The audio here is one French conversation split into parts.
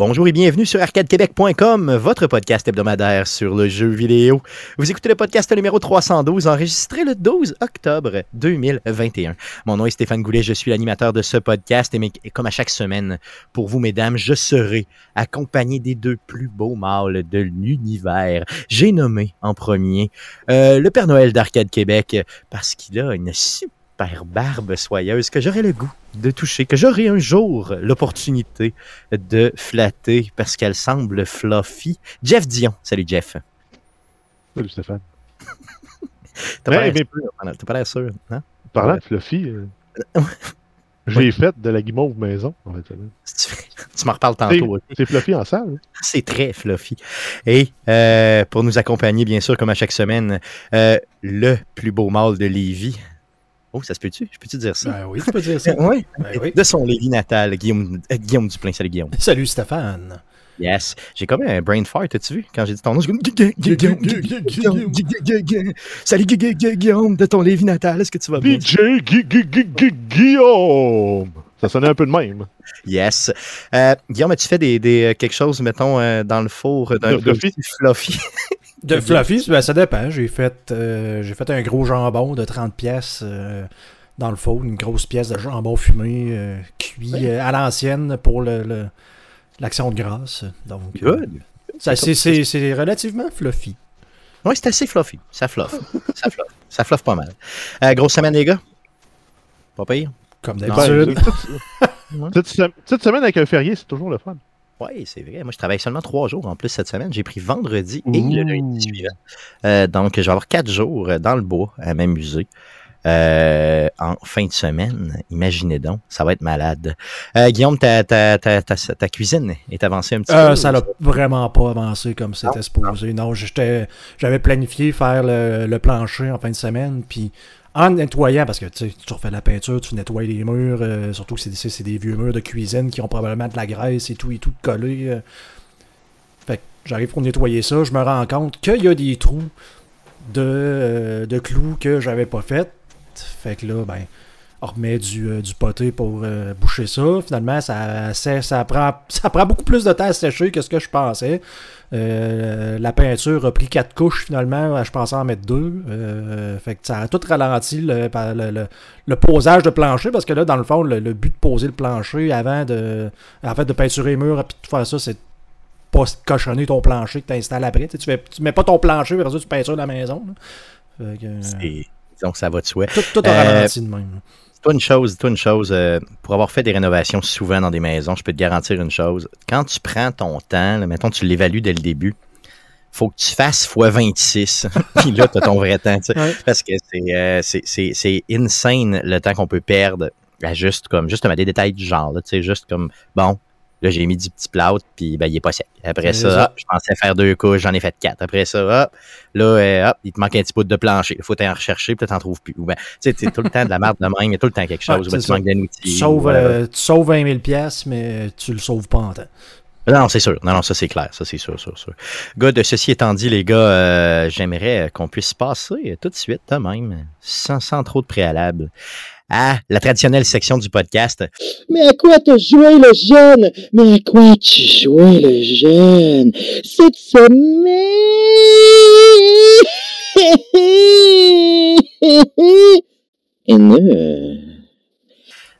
Bonjour et bienvenue sur arcadequebec.com, votre podcast hebdomadaire sur le jeu vidéo. Vous écoutez le podcast numéro 312, enregistré le 12 octobre 2021. Mon nom est Stéphane Goulet, je suis l'animateur de ce podcast et, comme à chaque semaine, pour vous, mesdames, je serai accompagné des deux plus beaux mâles de l'univers. J'ai nommé en premier euh, le Père Noël d'Arcade Québec parce qu'il a une super barbe soyeuse que j'aurais le goût de toucher, que j'aurai un jour l'opportunité de flatter parce qu'elle semble fluffy. Jeff Dion. Salut Jeff. Salut Stéphane. T'as pas l'air sûr, hein? Parlant de fluffy, euh, j'ai fait de la guimauve maison. En fait, tu m'en reparles tantôt. C'est fluffy en salle. Hein? C'est très fluffy. Et euh, pour nous accompagner, bien sûr, comme à chaque semaine, euh, le plus beau mâle de Lévis, Oh, ça se peut-tu? Je peux-tu dire ça? Ben oui, tu peux dire ça. oui. Ben de son Lévis natal, Guillaume, euh, Guillaume Duplain. Salut, Guillaume. Salut, Stéphane. Yes. J'ai comme un brain fart, as-tu vu? Quand j'ai dit ton nom, j'ai Salut, Guillaume, de ton Lévis natal. Est-ce que tu vas bien? DJ Guillaume! Ça sonnait un peu de même. Yes. Euh, Guillaume, as-tu fait des, des, quelque chose, mettons, euh, dans le four d'un fluffy? De fluffy, ben, ça dépend. J'ai fait, euh, j'ai fait un gros jambon de 30 pièces euh, dans le four, une grosse pièce de jambon fumé euh, cuit à l'ancienne pour le, l'action de grâce. Donc, Good. c'est, relativement fluffy. Oui, c'est assez fluffy. Ça fluffe. ça fluffe. Ça fluffe pas mal. grosse semaine, les gars? Pas pire? Comme d'habitude. cette, semaine avec un férié, c'est toujours le fun. Oui, c'est vrai. Moi, je travaille seulement trois jours en plus cette semaine. J'ai pris vendredi et le lundi suivant. Euh, donc, je vais avoir quatre jours dans le bois à m'amuser. Euh, en fin de semaine. Imaginez donc, ça va être malade. Euh, Guillaume, ta, ta, ta, ta, cuisine est avancée un petit peu? Ça n'a vraiment pas avancé comme c'était supposé. Non, j'avais planifié faire le, le, plancher en fin de semaine, puis en nettoyant, parce que tu refais la peinture, tu nettoies les murs, euh, surtout que c'est des vieux murs de cuisine qui ont probablement de la graisse et tout et tout collé. Euh. Fait que j'arrive pour nettoyer ça, je me rends compte qu'il y a des trous de, euh, de clous que j'avais pas fait. Fait que là, ben, on remet du, du poté pour boucher ça. Finalement, ça, ça, ça, prend, ça prend beaucoup plus de temps à sécher que ce que je pensais. Euh, la peinture a pris quatre couches finalement. Je pensais en mettre deux. Euh, fait que ça a tout ralenti le, le, posage de plancher parce que là, dans le fond, le, but de poser le plancher avant de, en fait, de peinturer les murs et de faire ça, c'est pas cochonner ton plancher que tu installes après. Tu, fais, tu mets pas ton plancher, mais tu peintures la maison. donc ça va de souhait. Tout, tout a ralenti de même. Toi une chose, toi une chose, euh, pour avoir fait des rénovations souvent dans des maisons, je peux te garantir une chose. Quand tu prends ton temps, là, mettons tu l'évalues dès le début, faut que tu fasses x 26. Puis là, tu as ton vrai temps. Parce que euh, c'est insane le temps qu'on peut perdre à juste comme justement des détails du genre. Là, juste comme bon, Là, j'ai mis du petit plâtre, puis ben, il est pas sec. Après ça, je pensais faire deux couches, j'en ai fait quatre. Après ça, hop, là, euh, hop, il te manque un petit bout de plancher. Il faut t'en rechercher, peut-être t'en trouves plus. Ou ben, tu sais, tout le temps de la merde de même, il y a tout le temps quelque chose. Ouais, tu manques d'un outil. Tu sauves, euh, tu sauves 20 000 pièces, mais tu le sauves pas en temps. Non, c'est sûr. Non, non, ça c'est clair. Ça c'est sûr, sûr, sûr. de ceci étant dit, les gars, euh, j'aimerais qu'on puisse passer tout de suite, même, sans, sans trop de préalable, à la traditionnelle section du podcast. Mais à quoi t'as joué le jeune? Mais à quoi tu joué le jeune? Cette semaine?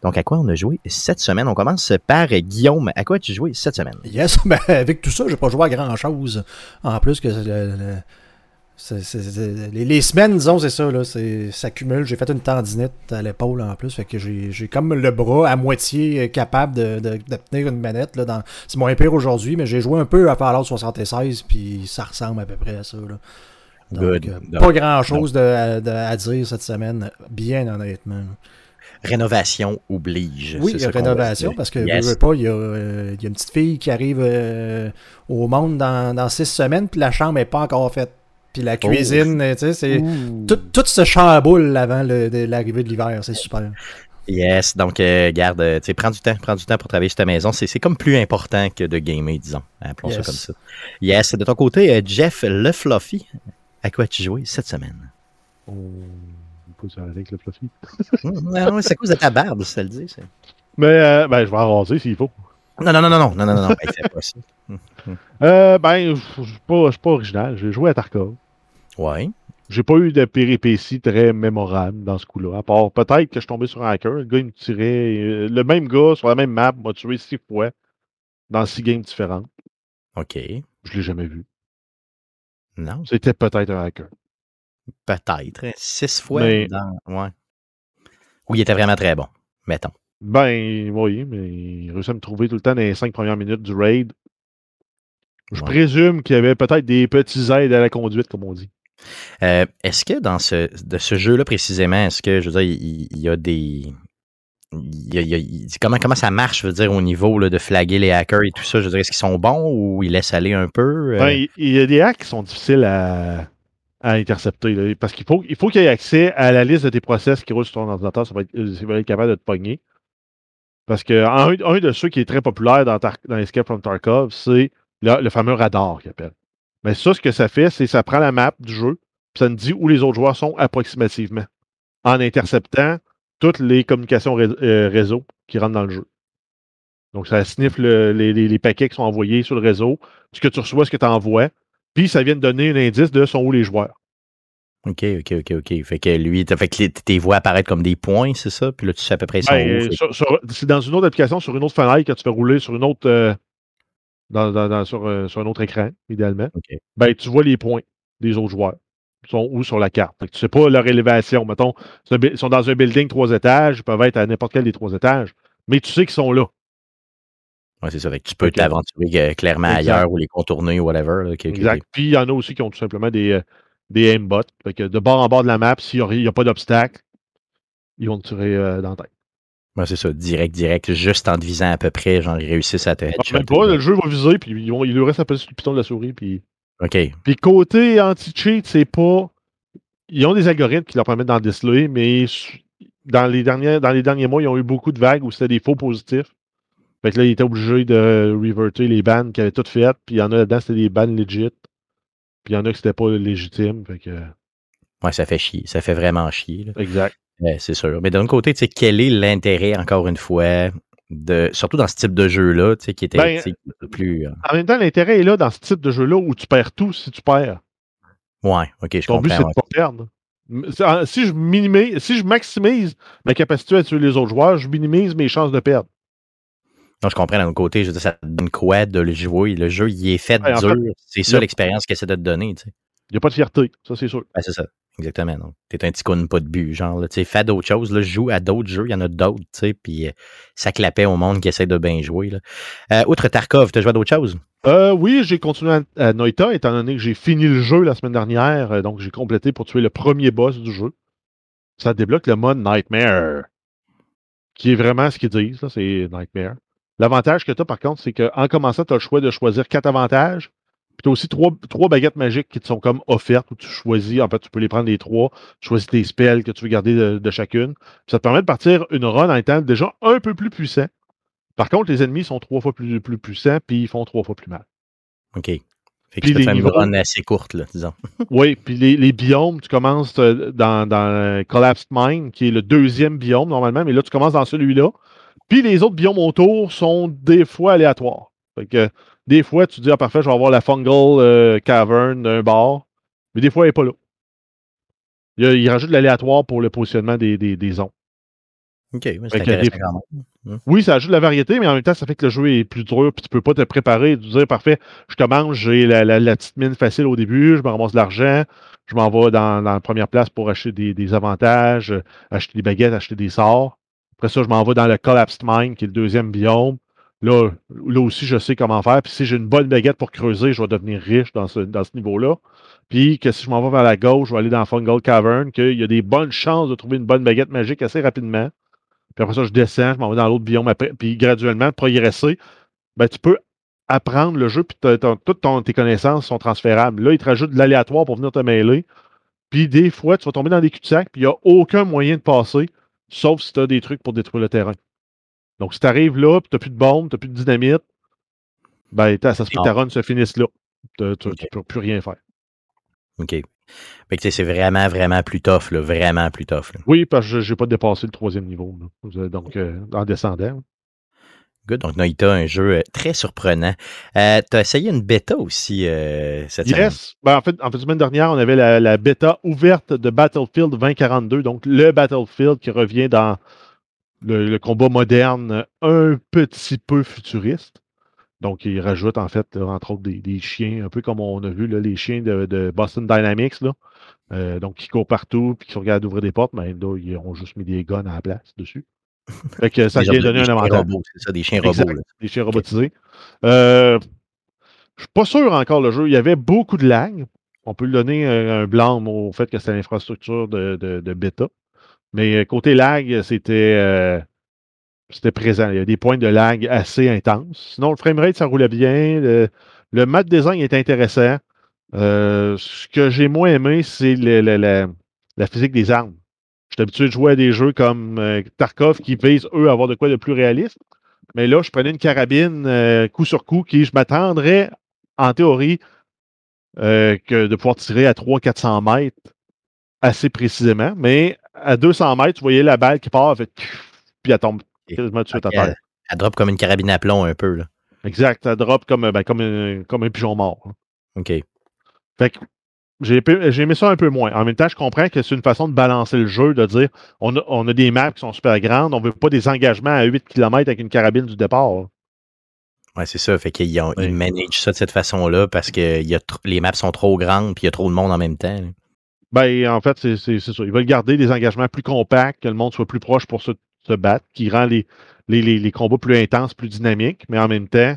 Donc, à quoi on a joué cette semaine? On commence par Guillaume. À quoi as-tu joué cette semaine? Yes, ben, avec tout ça, j'ai pas joué à grand-chose. En plus que le, les, semaines, disons, c'est ça, là, ça cumule. J'ai fait une tendinite à l'épaule en plus, fait que j'ai comme le bras à moitié capable de, tenir une manette. Là, c'est moins pire aujourd'hui, mais j'ai joué un peu à Fallout 76, puis ça ressemble à peu près à ça. Là. Donc, euh, pas grand chose à dire cette semaine, bien honnêtement. Rénovation oblige. Oui, rénovation, parce que pas, il y, a, euh, il y, a, une petite fille qui arrive euh, au monde dans, dans six semaines, puis la chambre n'est pas encore faite. Puis la cuisine, tu sais, c'est tout, ce chamboule avant l'arrivée de l'hiver, c'est super. Yes, donc euh, garde, tu sais, prends du temps, prends du temps pour travailler sur ta maison. C'est comme plus important que de gamer, disons. Appelons ça comme ça. Yes, de ton côté, euh, Jeff Le Fluffy, à quoi as-tu joué cette semaine? Oh, on peut avec le Fluffy. non, c'est à cause de ta barbe, ça le dit. Mais euh, ben, je vais arranger s'il faut. Non, non, non, non, non, non, non, non, ben, c'est pas ça. Euh, ben, je suis pas, je suis pas original. J'ai joué à Tarkov. Ouais. J'ai pas eu de péripéties très mémorables dans ce coup-là. À part peut-être que je suis tombé sur un hacker. Le gars, il me tirait. euh, Le même gars sur la même map m'a tué six fois dans six games différentes. OK. Je l'ai jamais vu. Non, C'était peut-être un hacker. peut-être. Six fois Mais- dans. Ouais. Ou il était vraiment très bon, mettons. Ben, oui, mais il réussit à me trouver tout le temps dans les cinq premières minutes du raid. Je Ouais. présume qu'il y avait peut-être des petits aides à la conduite, comme on dit. Euh, est-ce que dans ce, de ce jeu-là précisément, est-ce que, je veux dire, il, il y a des. il y a- il y a- il- comment, comment ça marche, je veux dire, au niveau là, de flaguer les hackers et tout ça? Je veux dire, est-ce qu'ils sont bons ou ils laissent aller un peu? euh? Ben, il il y a des hacks qui sont difficiles à, à intercepter. là, parce qu'il faut, il faut qu'il y ait accès à la liste de tes process qui roulent sur ton ordinateur. Ça va être, ça va être capable de te pogner. Parce que un, de ceux qui est très populaire dans, Escape from Tarkov, c'est le, fameux radar qu'il appelle. Mais ça, ce que ça fait, c'est que ça prend la map du jeu, puis ça nous dit où les autres joueurs sont approximativement. En interceptant toutes les communications euh, réseau qui rentrent dans le jeu. Donc, ça sniffe le- les paquets qui sont envoyés sur le réseau, ce que tu reçois, ce que tu envoies, puis ça vient de donner un indice de sont où les joueurs. OK, OK, OK, OK. Fait que lui, t'as fait que tes voix apparaître comme des points, c'est ça? Puis là, tu sais à peu près sont Ben, euh, c'est dans une autre application, sur une autre fenêtre que tu fais rouler sur une autre. euh, dans, dans- dans- sur, euh, sur un autre écran, idéalement. OK. Ben, tu vois les points des autres joueurs. Ils sont où sur la carte. Fait que tu sais pas leur élévation. Mettons, ils sont dans un building trois étages, ils peuvent être à n'importe quel des trois étages. Mais tu sais qu'ils sont là. Ouais, c'est ça. Fait que tu peux t'aventurer clairement Exact. ailleurs ou les contourner ou whatever. là. Exact. Puis il y en a aussi qui ont tout simplement des, euh, des aimbots. Fait que de bord en bord de la map, s'il n'y a, pas d'obstacle, ils vont te tirer euh, dans la tête. Ouais, c'est ça. Direct, direct. Juste en te visant à peu près, genre, ils réussissent à te Ah, headshot. même pas, le jeu va viser, puis ils vont- il lui reste à sur le piton de la souris, puis OK. Puis côté anti-cheat, c'est pas. Ils ont des algorithmes qui leur permettent d'en déceler, mais dans les, derniers, dans les derniers mois, ils ont eu beaucoup de vagues où c'était des faux positifs. Fait que là, ils étaient obligés de reverter les bans qu'ils avaient toutes faites. Puis il y en a là-dedans, c'était des bans legit. Puis il y en a que c'était pas légitime. Fait que. Ouais, ça fait chier. Ça fait vraiment chier. là. Exact. Ouais, c'est sûr. Mais d'un côté, tu sais, quel est l'intérêt, encore une fois, de surtout dans ce type de jeu-là, tu sais, qui était Ben, plus. euh, En même temps, l'intérêt est là dans ce type de jeu-là où tu perds tout si tu perds. Ouais, ok, je Ton but, c'est comprends. de pas perdre. Si je, minimise, si je maximise ma capacité à tuer les autres joueurs, je minimise mes chances de perdre. Non, je comprends d'un côté. Je veux dire, ça te donne quoi de le jouer? Le jeu, il est fait Ouais, dur. c'est ça l'expérience qu'il essaie de te donner, tu sais. Il n'y a pas de fierté, ça c'est sûr. Ben, c'est ça. Exactement. T'es un petit con pas de but. Genre, tu sais, fais d'autres choses. Là, joue à d'autres jeux. Il y en a d'autres, tu sais. Puis euh, ça clapait au monde qui essaie de bien jouer. Là. Euh, outre Tarkov, t'as joué à d'autres choses? Euh, oui, j'ai continué à, à Noita, étant donné que j'ai fini le jeu la semaine dernière. donc, j'ai complété pour tuer le premier boss du jeu. Ça débloque le mode Nightmare, qui est vraiment ce qu'ils disent, là, c'est Nightmare. L'avantage que tu as, par contre, c'est qu'en commençant, tu as le choix de choisir quatre avantages. Puis tu as aussi trois, trois baguettes magiques qui te sont comme offertes, où tu choisis, en fait, tu peux les prendre les trois, tu choisis tes spells que tu veux garder de, de chacune. Puis ça te permet de partir une run en étant déjà un peu plus puissant. Par contre, les ennemis sont trois fois plus, plus puissants, puis ils font trois fois plus mal. OK. Fait que Puis tu peux les faire une run assez courte, là, disons. Oui, puis les, les biomes, tu commences euh, dans, dans Collapsed Mine, qui est le deuxième biome normalement, mais là, tu commences dans celui-là. Puis les autres biomes autour sont des fois aléatoires. Fait que des fois, tu dis, ah parfait, je vais avoir la fungal euh, cavern d'un bord, mais des fois, elle n'est pas là. Il, il rajoute de l'aléatoire pour le positionnement des, des, des zones. OK, c'est des quand même. Oui, ça ajoute de la variété, mais en même temps, ça fait que le jeu est plus dur, puis tu peux pas te préparer et te dire, parfait, je commence, j'ai la, la- la petite mine facile au début, je me ramasse de l'argent, je m'en vais dans, dans la première place pour acheter des, des avantages, acheter des baguettes, acheter des sorts. Après ça, je m'en vais dans le Collapsed Mine, qui est le deuxième biome. Là, là aussi, je sais comment faire. Puis si j'ai une bonne baguette pour creuser, je vais devenir riche dans ce, niveau-là. Puis que si je m'en vais vers la gauche, je vais aller dans Fungal Cavern, qu'il y a des bonnes chances de trouver une bonne baguette magique assez rapidement. Puis après ça, je descends, je m'en vais dans l'autre biome après. Puis graduellement, progresser, ben, tu peux apprendre le jeu, puis toutes tes connaissances sont transférables. Là, il te rajoute de l'aléatoire pour venir te mêler. Puis des fois, tu vas tomber dans des cul-de-sac, puis il n'y a aucun moyen de passer, sauf si tu as des trucs pour détruire le terrain. Donc, si tu arrives là, puis tu n'as plus de bombes, tu n'as plus de dynamite, ben, ça se peut que ta run se finisse là. Tu ne peux plus rien faire. OK. C'est vraiment, vraiment plus tough, là. Vraiment plus tough. là. Oui, parce que je n'ai pas dépassé le troisième niveau. là. Donc, euh, en descendant. Good. Donc, Noita, un jeu euh, très surprenant. Euh, tu as essayé une bêta aussi euh, cette semaine? Yes. Ben, en fait, en fait, la semaine dernière, on avait la, la bêta ouverte de Battlefield 2042, donc le Battlefield qui revient dans le, le combat moderne un petit peu futuriste. Donc, il rajoute en fait, entre autres, des, des chiens, un peu comme on a vu là, les chiens de, de Boston Dynamics, là. Euh, donc qui courent partout, puis qui regardent d'ouvrir des portes, mais là, ils ont juste mis des guns à la place dessus. Fait que ça vient donner un avantage. robots, c'est ça, des chiens Exact. robots. là. Des chiens robotisés. Euh, je suis pas sûr encore le jeu. Il y avait beaucoup de lag. On peut lui donner un, un blâme au fait que c'est l'infrastructure de, de, de bêta. Mais euh, côté lag, c'était euh, c'était présent. Il y a des points de lag assez intenses. Sinon, le framerate, ça roulait bien. Le, le map design est intéressant. Euh, ce que j'ai moins aimé, c'est la- la physique des armes. Je suis habitué de jouer à des jeux comme euh, Tarkov qui visent, eux, à avoir de quoi de plus réaliste. Mais là, je prenais une carabine euh, coup sur coup qui, je m'attendrais, en théorie, euh, que de pouvoir tirer à 300-400 mètres assez précisément. Mais à 200 mètres, tu voyais la balle qui part, elle fait puis elle tombe quasiment tout de suite à terre. elle, elle drop comme une carabine à plomb un peu. Là. Exact, ça drop comme, ben, comme, un, comme un pigeon mort. OK. Fait que j'ai aimé ça un peu moins. En même temps, je comprends que c'est une façon de balancer le jeu, de dire on a, on a des maps qui sont super grandes, on veut pas des engagements à 8 km avec une carabine du départ. Ouais, c'est ça. Fait qu'ils ont- Oui. ils managent ça de cette façon-là parce que y a les maps sont trop grandes puis il y a trop de monde en même temps. là. Ben, en fait, c'est ça. Ils veulent garder des engagements plus compacts, que le monde soit plus proche pour se, se battre, qui rend les, les, les, les combats plus intenses, plus dynamiques, mais en même temps,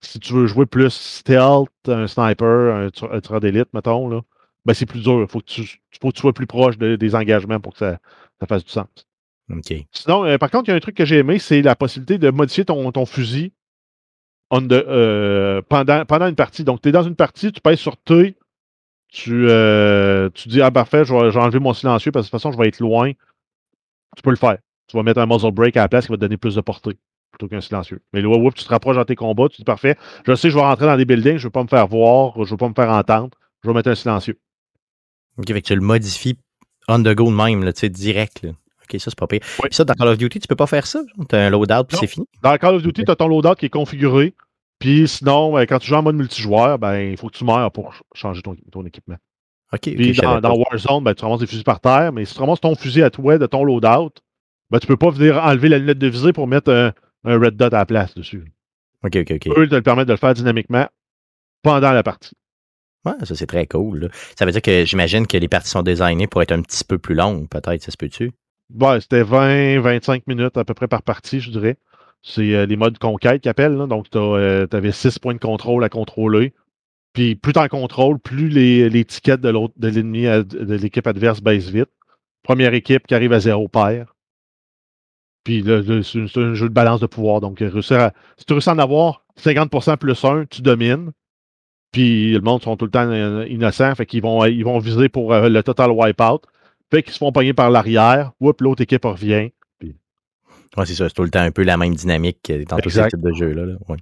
si tu veux jouer plus stealth, un sniper, un, un tireur d'élite, mettons, là, ben c'est plus dur. Il faut, que tu faut que tu sois plus proche de- des engagements pour que ça, ça fasse du sens. OK. Sinon, euh, par contre, il y a un truc que j'ai aimé, c'est la possibilité de modifier ton, ton fusil on the- euh, pendant, pendant une partie. Donc, tu es dans une partie, tu pèses sur T, tu, euh, tu dis Ah, parfait, je vais, je vais enlever mon silencieux parce que de toute façon, je vais être loin. Tu peux le faire. Tu vas mettre un muzzle break à la place qui va te donner plus de portée plutôt qu'un silencieux. Mais là, whoop, tu te rapproches dans tes combats, tu dis parfait, je sais, je vais rentrer dans des buildings, je ne veux pas me faire voir, je ne veux pas me faire entendre, je vais mettre un silencieux. OK, fait que tu le modifies on the go de même, là, tu sais, direct. là. OK, ça, c'est pas pire. Oui. Ça, dans Call of Duty, tu peux pas faire ça? Tu as un loadout puis c'est fini? Dans Call of Duty, tu as ton loadout qui est configuré. Puis sinon, euh, quand tu joues en mode multijoueur, ben, il faut que tu meurs pour ch- changer ton, ton équipement. OK, Puis dans Warzone, ben, tu ramasses des fusils par terre, mais si tu ramasses ton fusil à toi de ton loadout, ben, tu peux pas venir enlever la lunette de visée pour mettre un, un red dot à la place dessus. OK, OK, OK. Eux, te le permettent de le faire dynamiquement pendant la partie. Ouais, ça, c'est très cool. là. Ça veut dire que j'imagine que les parties sont designées pour être un petit peu plus longues, peut-être, ça se peut-tu? Ouais, c'était 20-25 minutes à peu près par partie, je dirais. C'est euh, les modes conquête qu'ils appellent. là. Donc, tu avais 6 points de contrôle à contrôler. Puis, plus tu en contrôles, plus les, les tickets de l'autre de l'ennemi, de l'équipe adverse baissent vite. Première équipe qui arrive à zéro paire. Puis, c'est un jeu de balance de pouvoir. Donc, euh, réussir à- si tu réussis à en avoir 50% plus 1, tu domines. Puis, le monde sont tout le temps euh, innocents. Fait qu'ils vont, ils vont viser pour euh, le total wipeout. Fait qu'ils se font pogner par l'arrière. Oups, l'autre équipe revient. Ouais, c'est ça. C'est tout le temps un peu la même dynamique que dans tous ces types de jeux-là. là. Ouais.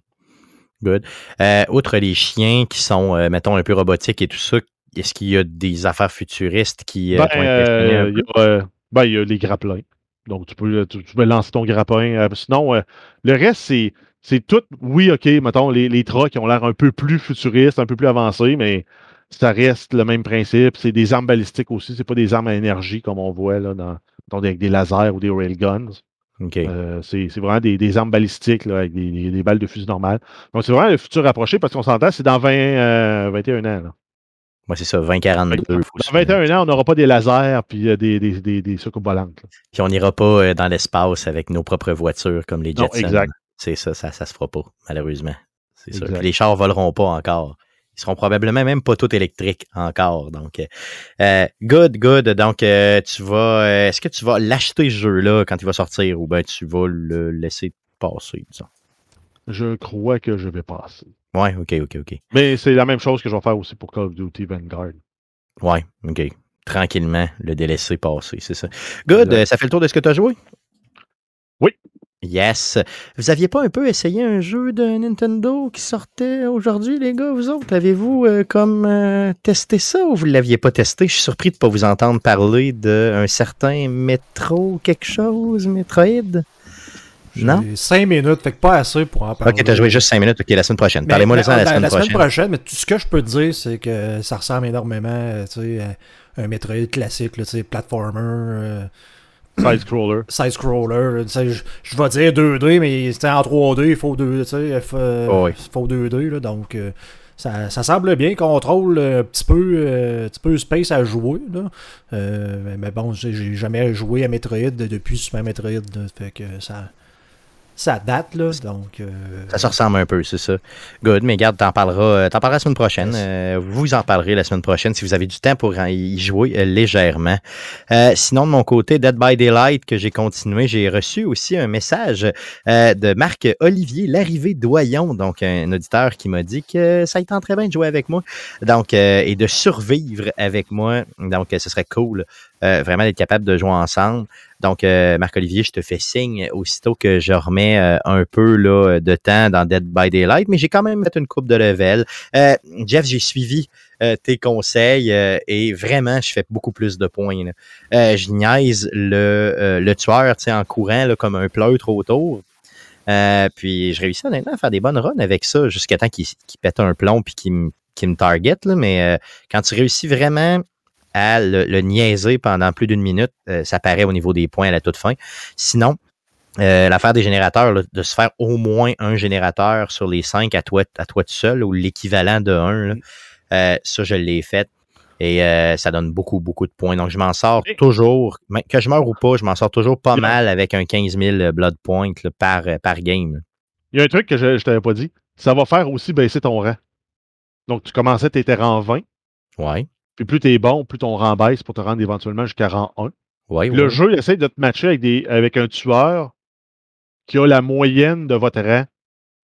Good. Euh, outre les chiens qui sont, euh, mettons, un peu robotiques et tout ça, est-ce qu'il y a des affaires futuristes qui Ben, euh, il y ben, y a les grappins. Donc, tu peux, tu, tu peux lancer ton grappin. Euh, sinon, euh, le reste, c'est, c'est tout. Oui, OK, mettons, les, les trucks qui ont l'air un peu plus futuristes, un peu plus avancés, mais ça reste le même principe. C'est des armes balistiques aussi. C'est pas des armes à énergie comme on voit là, dans, avec des lasers ou des railguns. OK. Euh, c'est, c'est vraiment des, des armes balistiques là, avec des, des- balles de fusil normales. Donc, c'est vraiment le futur approché parce qu'on s'entend, c'est dans 20, euh, 21 ans. Là. Moi, c'est ça, 2042. faut Dans se- 21 ans, on n'aura pas des lasers puis euh, des, des, des, des volantes. Puis on n'ira pas euh, dans l'espace avec nos propres voitures comme les Non, Jetsons. exact. C'est ça, ça, ça se fera pas, malheureusement. C'est ça. Les chars voleront pas encore. Ils seront probablement même pas tous électriques encore. Donc, euh, good, good. Donc, tu vas, est-ce que tu vas l'acheter ce jeu-là quand il va sortir ou bien tu vas le laisser passer, disons? Je crois que je vais passer. Ouais, ok, ok, ok. Mais c'est la même chose que je vais faire aussi pour Call of Duty Vanguard. Ouais, ok. Tranquillement, le délaisser passer, c'est ça. Good, euh, ça fait le tour de ce que tu as joué? Oui. Yes. Vous aviez pas un peu essayé un jeu de Nintendo qui sortait aujourd'hui, les gars, vous autres? Avez-vous euh, comme euh, testé ça ou vous l'aviez pas testé? Je suis surpris de pas vous entendre parler d'un certain Metro quelque chose, Metroid. Non? 5 minutes, fait que pas assez pour en parler. Ok, t'as joué juste 5 minutes. Ok, la semaine prochaine. Parlez-moi de ça la, la, semaine la prochaine. semaine prochaine, mais tout ce que je peux te dire, c'est que ça ressemble énormément euh, tu sais, à un Metroid classique, là, tu sais, platformer, euh, Side-scroller. side-scroller. tu sais, Je je vais dire 2D, mais en 3D, il faut 2 tu sais, il faut, euh, Oh oui. il faut 2D. Là, donc, euh, ça, ça semble bien. Contrôle euh, un petit peu, euh, un petit peu space à jouer. Là. Euh, mais- bon, j'ai jamais joué à Metroid depuis Super Metroid. fait que ça, ça date. Là, donc, euh, Ça se ressemble un peu, c'est ça. Good, mais garde, t'en parleras, euh, t'en parleras la semaine prochaine. Euh, vous en parlerez la semaine prochaine si vous avez du temps pour y jouer légèrement. Euh, sinon, de mon côté, Dead by Daylight, que j'ai continué, j'ai reçu aussi un message de Marc Olivier Larrivée Doyon, donc un auditeur qui m'a dit que ça il très bien de jouer avec moi donc et de survivre avec moi. Donc, ce serait cool euh, vraiment d'être capable de jouer ensemble. Donc, euh, Marc-Olivier, je te fais signe aussitôt que je remets euh, un peu là, de temps dans Dead by Daylight, mais j'ai quand même fait une coupe de level. Jeff, j'ai suivi tes conseils et vraiment, je fais beaucoup plus de points. je niaise le, le tueur en courant comme un pleutre autour. Puis je réussis honnêtement à faire des bonnes runs avec ça jusqu'à temps qu'il pète un plomb puis qu'il me target. Mais quand tu réussis vraiment à le, le niaiser pendant plus d'une minute, euh, ça paraît au niveau des points à la toute fin. Sinon, euh, l'affaire des générateurs, là, de se faire au moins un générateur sur les cinq à toi, à toi tout seul, ou l'équivalent de un, là, euh, ça, je l'ai fait. Et euh, ça donne beaucoup, beaucoup de points. Donc, je m'en sors toujours, que je meure ou pas, je m'en sors toujours pas mal avec un 15 000 blood points là, par, par game. Il y a un truc que je, je t'avais pas dit. Ça va faire aussi baisser ton rang. Donc, tu commençais, tu étais rang 20. Ouais. Puis plus tu es bon, plus ton rang baisse pour te rendre éventuellement jusqu'à rang 1. Ouais, Le ouais. jeu il essaie de te matcher avec, des, avec un tueur qui a la moyenne de votre rang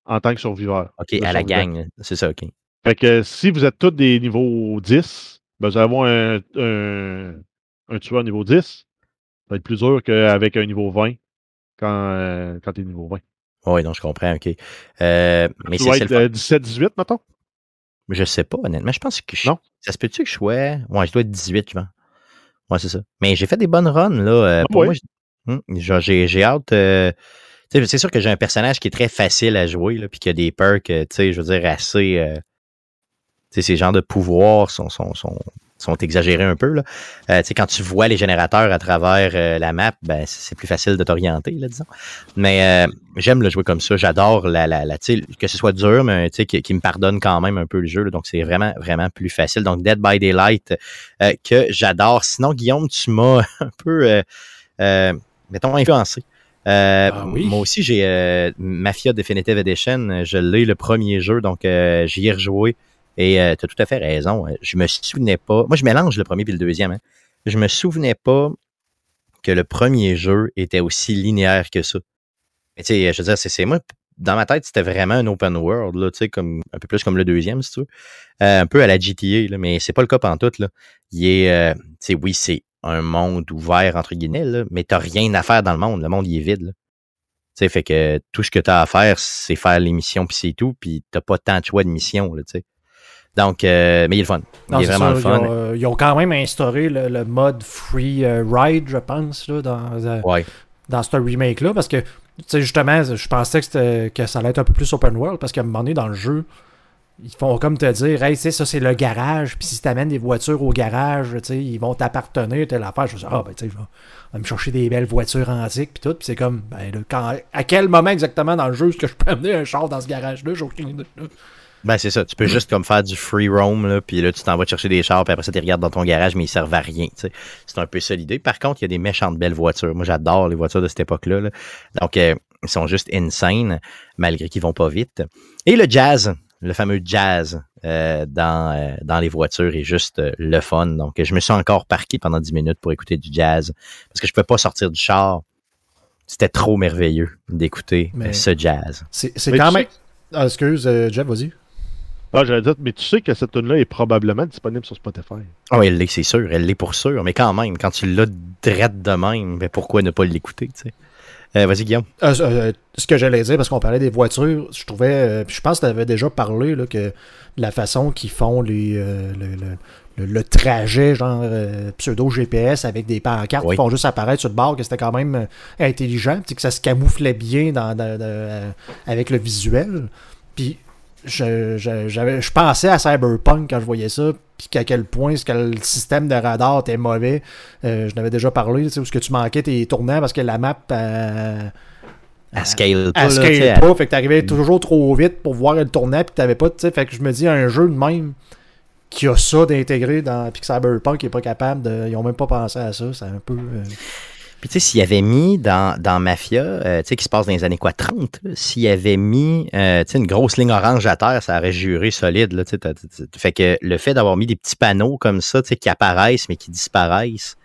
en tant que surviveur. OK, à la gang. C'est ça, OK. Fait que si vous êtes tous des niveaux 10, ben, vous allez avoir un, un, un tueur niveau 10. Ça va être plus dur qu'avec un niveau 20 quand, euh, quand tu es niveau 20. Oui, non, je comprends, OK. Euh, mais Tu c'est être le fun. euh, 17-18, mettons. Je sais pas, honnêtement. Je pense que je- Non? ça se peut-tu que je sois. Ouais, je dois être 18, je pense. Ouais, c'est ça. Mais j'ai fait des bonnes runs, là. euh, Ah pour ouais? moi, je- Hum, j'ai hâte. euh, c'est sûr que j'ai un personnage qui est très facile à jouer, là, puis qui a des perks, euh, tu sais, je veux dire, assez. euh, tu sais, ces genres de pouvoirs sont, sont, sont, sont exagérés un peu, là. Euh, quand tu vois les générateurs à travers euh, la map, ben, c'est plus facile de t'orienter, disons. Mais euh, j'aime le jouer comme ça. J'adore la, la, que ce soit dur, mais qui, qui me pardonne quand même un peu le jeu. là. donc, c'est vraiment, vraiment plus facile. Donc, Dead by Daylight, que j'adore. Sinon, Guillaume, tu m'as un peu, mettons, influencé. Euh, Ah oui? Moi aussi, j'ai euh, Mafia Definitive Edition. Je l'ai le premier jeu, donc euh, j'y ai rejoué. Et tu as tout à fait raison. euh, Je me souvenais pas. Moi, je mélange le premier et le deuxième. hein. Je me souvenais pas que le premier jeu était aussi linéaire que ça. Mais tu sais, je veux dire, c'est- moi, dans ma tête, c'était vraiment un open world, là, tu comme, un peu plus comme le deuxième, si tu veux. Euh, un peu à la GTA, là, mais c'est pas le cas pantoute, là. Il est, euh, tu oui, c'est un monde ouvert, entre guillemets, là, mais t'as rien à faire dans le monde. Le monde, il est vide, là. Tu sais, fait que tout ce que t'as à faire, c'est faire les missions, puis c'est tout, puis t'as pas tant de choix de missions, là, tu sais. Donc, euh, mais il est le fun. Non, il est vraiment le Ils fun. ont, ils ont quand même instauré le, le mode free euh, ride, je pense, là, dans, euh, Ouais. dans ce remake-là. Parce que, tu sais, justement, je pensais que, ça allait être un peu plus open world. Parce qu'à un moment donné, dans le jeu, ils font comme te dire, hey, tu sais, ça, c'est le garage. Puis si tu amènes des voitures au garage, tu sais, ils vont t'appartenir, telle affaire. Je me dit, ah, ben, tu sais, je vais, je vais me chercher des belles voitures antiques. Puis tout. Puis c'est comme, ben, là, quand, à quel moment exactement dans le jeu est-ce que je peux amener un char dans ce garage-là? J'ai aucune idée. Ben, c'est ça. Tu peux juste comme faire du free roam, là, puis là, tu t'en vas chercher des chars, puis après ça, tu les regardes dans ton garage, mais ils servent à rien. tu sais. C'est un peu ça l'idée. Par contre, il y a des méchantes belles voitures. Moi, j'adore les voitures de cette époque-là. là. Donc, euh, ils sont juste insane, malgré qu'ils vont pas vite. Et le jazz, le fameux jazz euh, dans, euh, dans les voitures est juste euh, le fun. Donc, je me suis encore parqué pendant 10 minutes pour écouter du jazz, parce que je peux pas sortir du char. C'était trop merveilleux d'écouter Mais- ce jazz. C'est quand même. Ah, excuse, euh, Jeff, vas-y. Ah, j'allais dire, mais tu sais que cette tune-là est probablement disponible sur Spotify. Ah oui, elle l'est, c'est sûr. Elle l'est pour sûr. Mais quand même, quand tu l'as drette de même, ben pourquoi ne pas l'écouter, tu sais? Euh, Vas-y, Guillaume. Euh, euh, ce que j'allais dire, parce qu'on parlait des voitures, je trouvais, euh, puis je pense que tu avais déjà parlé là, que la façon qu'ils font les, euh, le, le- le, le trajet, genre euh, pseudo-GPS avec des pancartes Oui. qui font juste apparaître sur le bord, que c'était quand même intelligent, puis que ça se camouflait bien dans, dans- dans- euh, avec le visuel. Puis je, je, j'avais- je pensais à Cyberpunk quand je voyais ça, puis qu'à quel point ce que le système de radar était mauvais. Euh, je n'avais déjà parlé, tu sais, où ce que tu manquais tes tournants parce que la map... euh, À scale pas, là, scale pas, fait que t'arrivais toujours trop vite pour voir le tournant, puis t'avais pas, tu sais, fait que je me dis, un jeu de même qui a ça d'intégrer dans puis que Cyberpunk est pas capable de, ils ont même pas pensé à ça, c'est un peu... euh, Puis tu sais, s'il avait mis dans, dans Mafia, euh, tu sais, qui se passe dans les années quoi, 30, là, s'il avait mis euh, tu sais, une grosse ligne orange à terre, ça aurait juré solide. Là, tu sais, fait que le fait d'avoir mis des petits panneaux comme ça, tu sais, qui apparaissent mais qui disparaissent,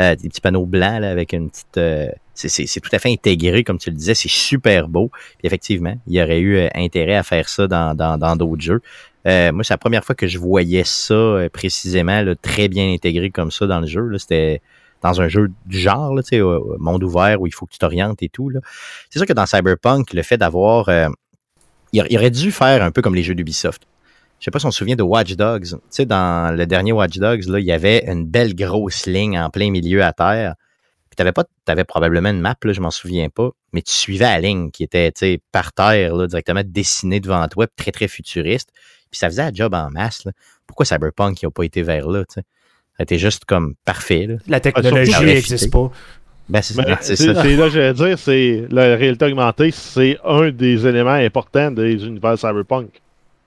euh, des petits panneaux blancs là, avec une petite... euh, c'est- tout à fait intégré, comme tu le disais, c'est super beau. Puis effectivement, il y aurait eu euh, intérêt à faire ça dans dans- dans d'autres jeux. Euh, moi, c'est la première fois que je voyais ça euh, précisément, là, très bien intégré comme ça dans le jeu. C'était dans un jeu du genre, là, euh, monde ouvert où il faut que tu t'orientes et tout. C'est sûr que dans Cyberpunk, le fait d'avoir. euh, il, aurait- dû faire un peu comme les jeux d'Ubisoft. Je sais pas si on se souvient de Watch Dogs. Dans le dernier Watch Dogs, il y avait une belle grosse ligne en plein milieu à terre. Puis t'avais pas, probablement une map, là, je m'en souviens pas, mais tu suivais la ligne qui était, par terre, directement dessinée devant toi, très, très futuriste. Puis ça faisait la job en masse. Pourquoi Cyberpunk n'a pas été vers là, a été juste comme parfait, là. la technologie surtout- n'existe pas. Ben, c'est c'est là, j'allais dire, c'est la réalité augmentée, c'est un des éléments importants des univers cyberpunk.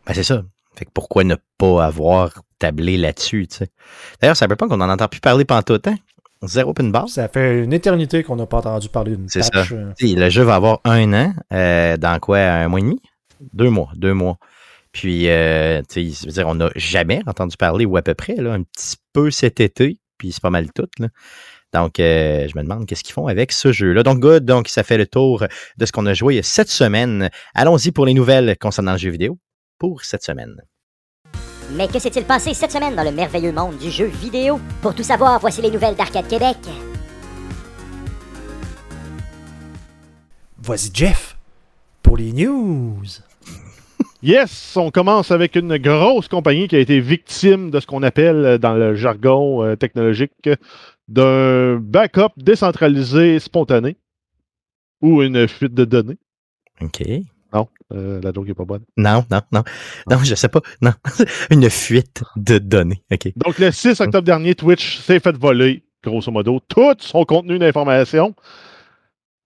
Ben, c'est ça. Fait que pourquoi ne pas avoir tablé là-dessus, tu sais? D'ailleurs, Cyberpunk, on n'en entend plus parler pantoute, hein? Zéro pin barre. Ça fait une éternité qu'on n'a pas entendu parler d'une C'est patch. ça. euh, Le jeu va avoir un an, euh, dans quoi, un mois et demi? Deux mois, deux mois. Puis, euh, tu sais, je veux dire, on n'a jamais entendu parler, ou à peu près, là, un petit peu cet été, puis c'est pas mal tout, là. Donc, euh, je me demande qu'est-ce qu'ils font avec ce jeu-là. Donc, good, donc ça fait le tour de ce qu'on a joué cette semaine. Allons-y pour les nouvelles concernant le jeu vidéo pour cette semaine. Mais que s'est-il passé cette semaine dans le merveilleux monde du jeu vidéo? Pour tout savoir, voici les nouvelles d'Arcade Québec. Vas-y, Jeff, pour les news. Yes, on commence avec une grosse compagnie qui a été victime de ce qu'on appelle euh, dans le jargon euh, technologique d'un backup décentralisé spontané ou une fuite de données. OK. Non, euh, la joke n'est pas bonne. Non, non, non. Non, je sais pas. Non. Une fuite de données. OK. Donc, le 6 octobre dernier, Twitch s'est fait voler, grosso modo, tout son contenu d'information.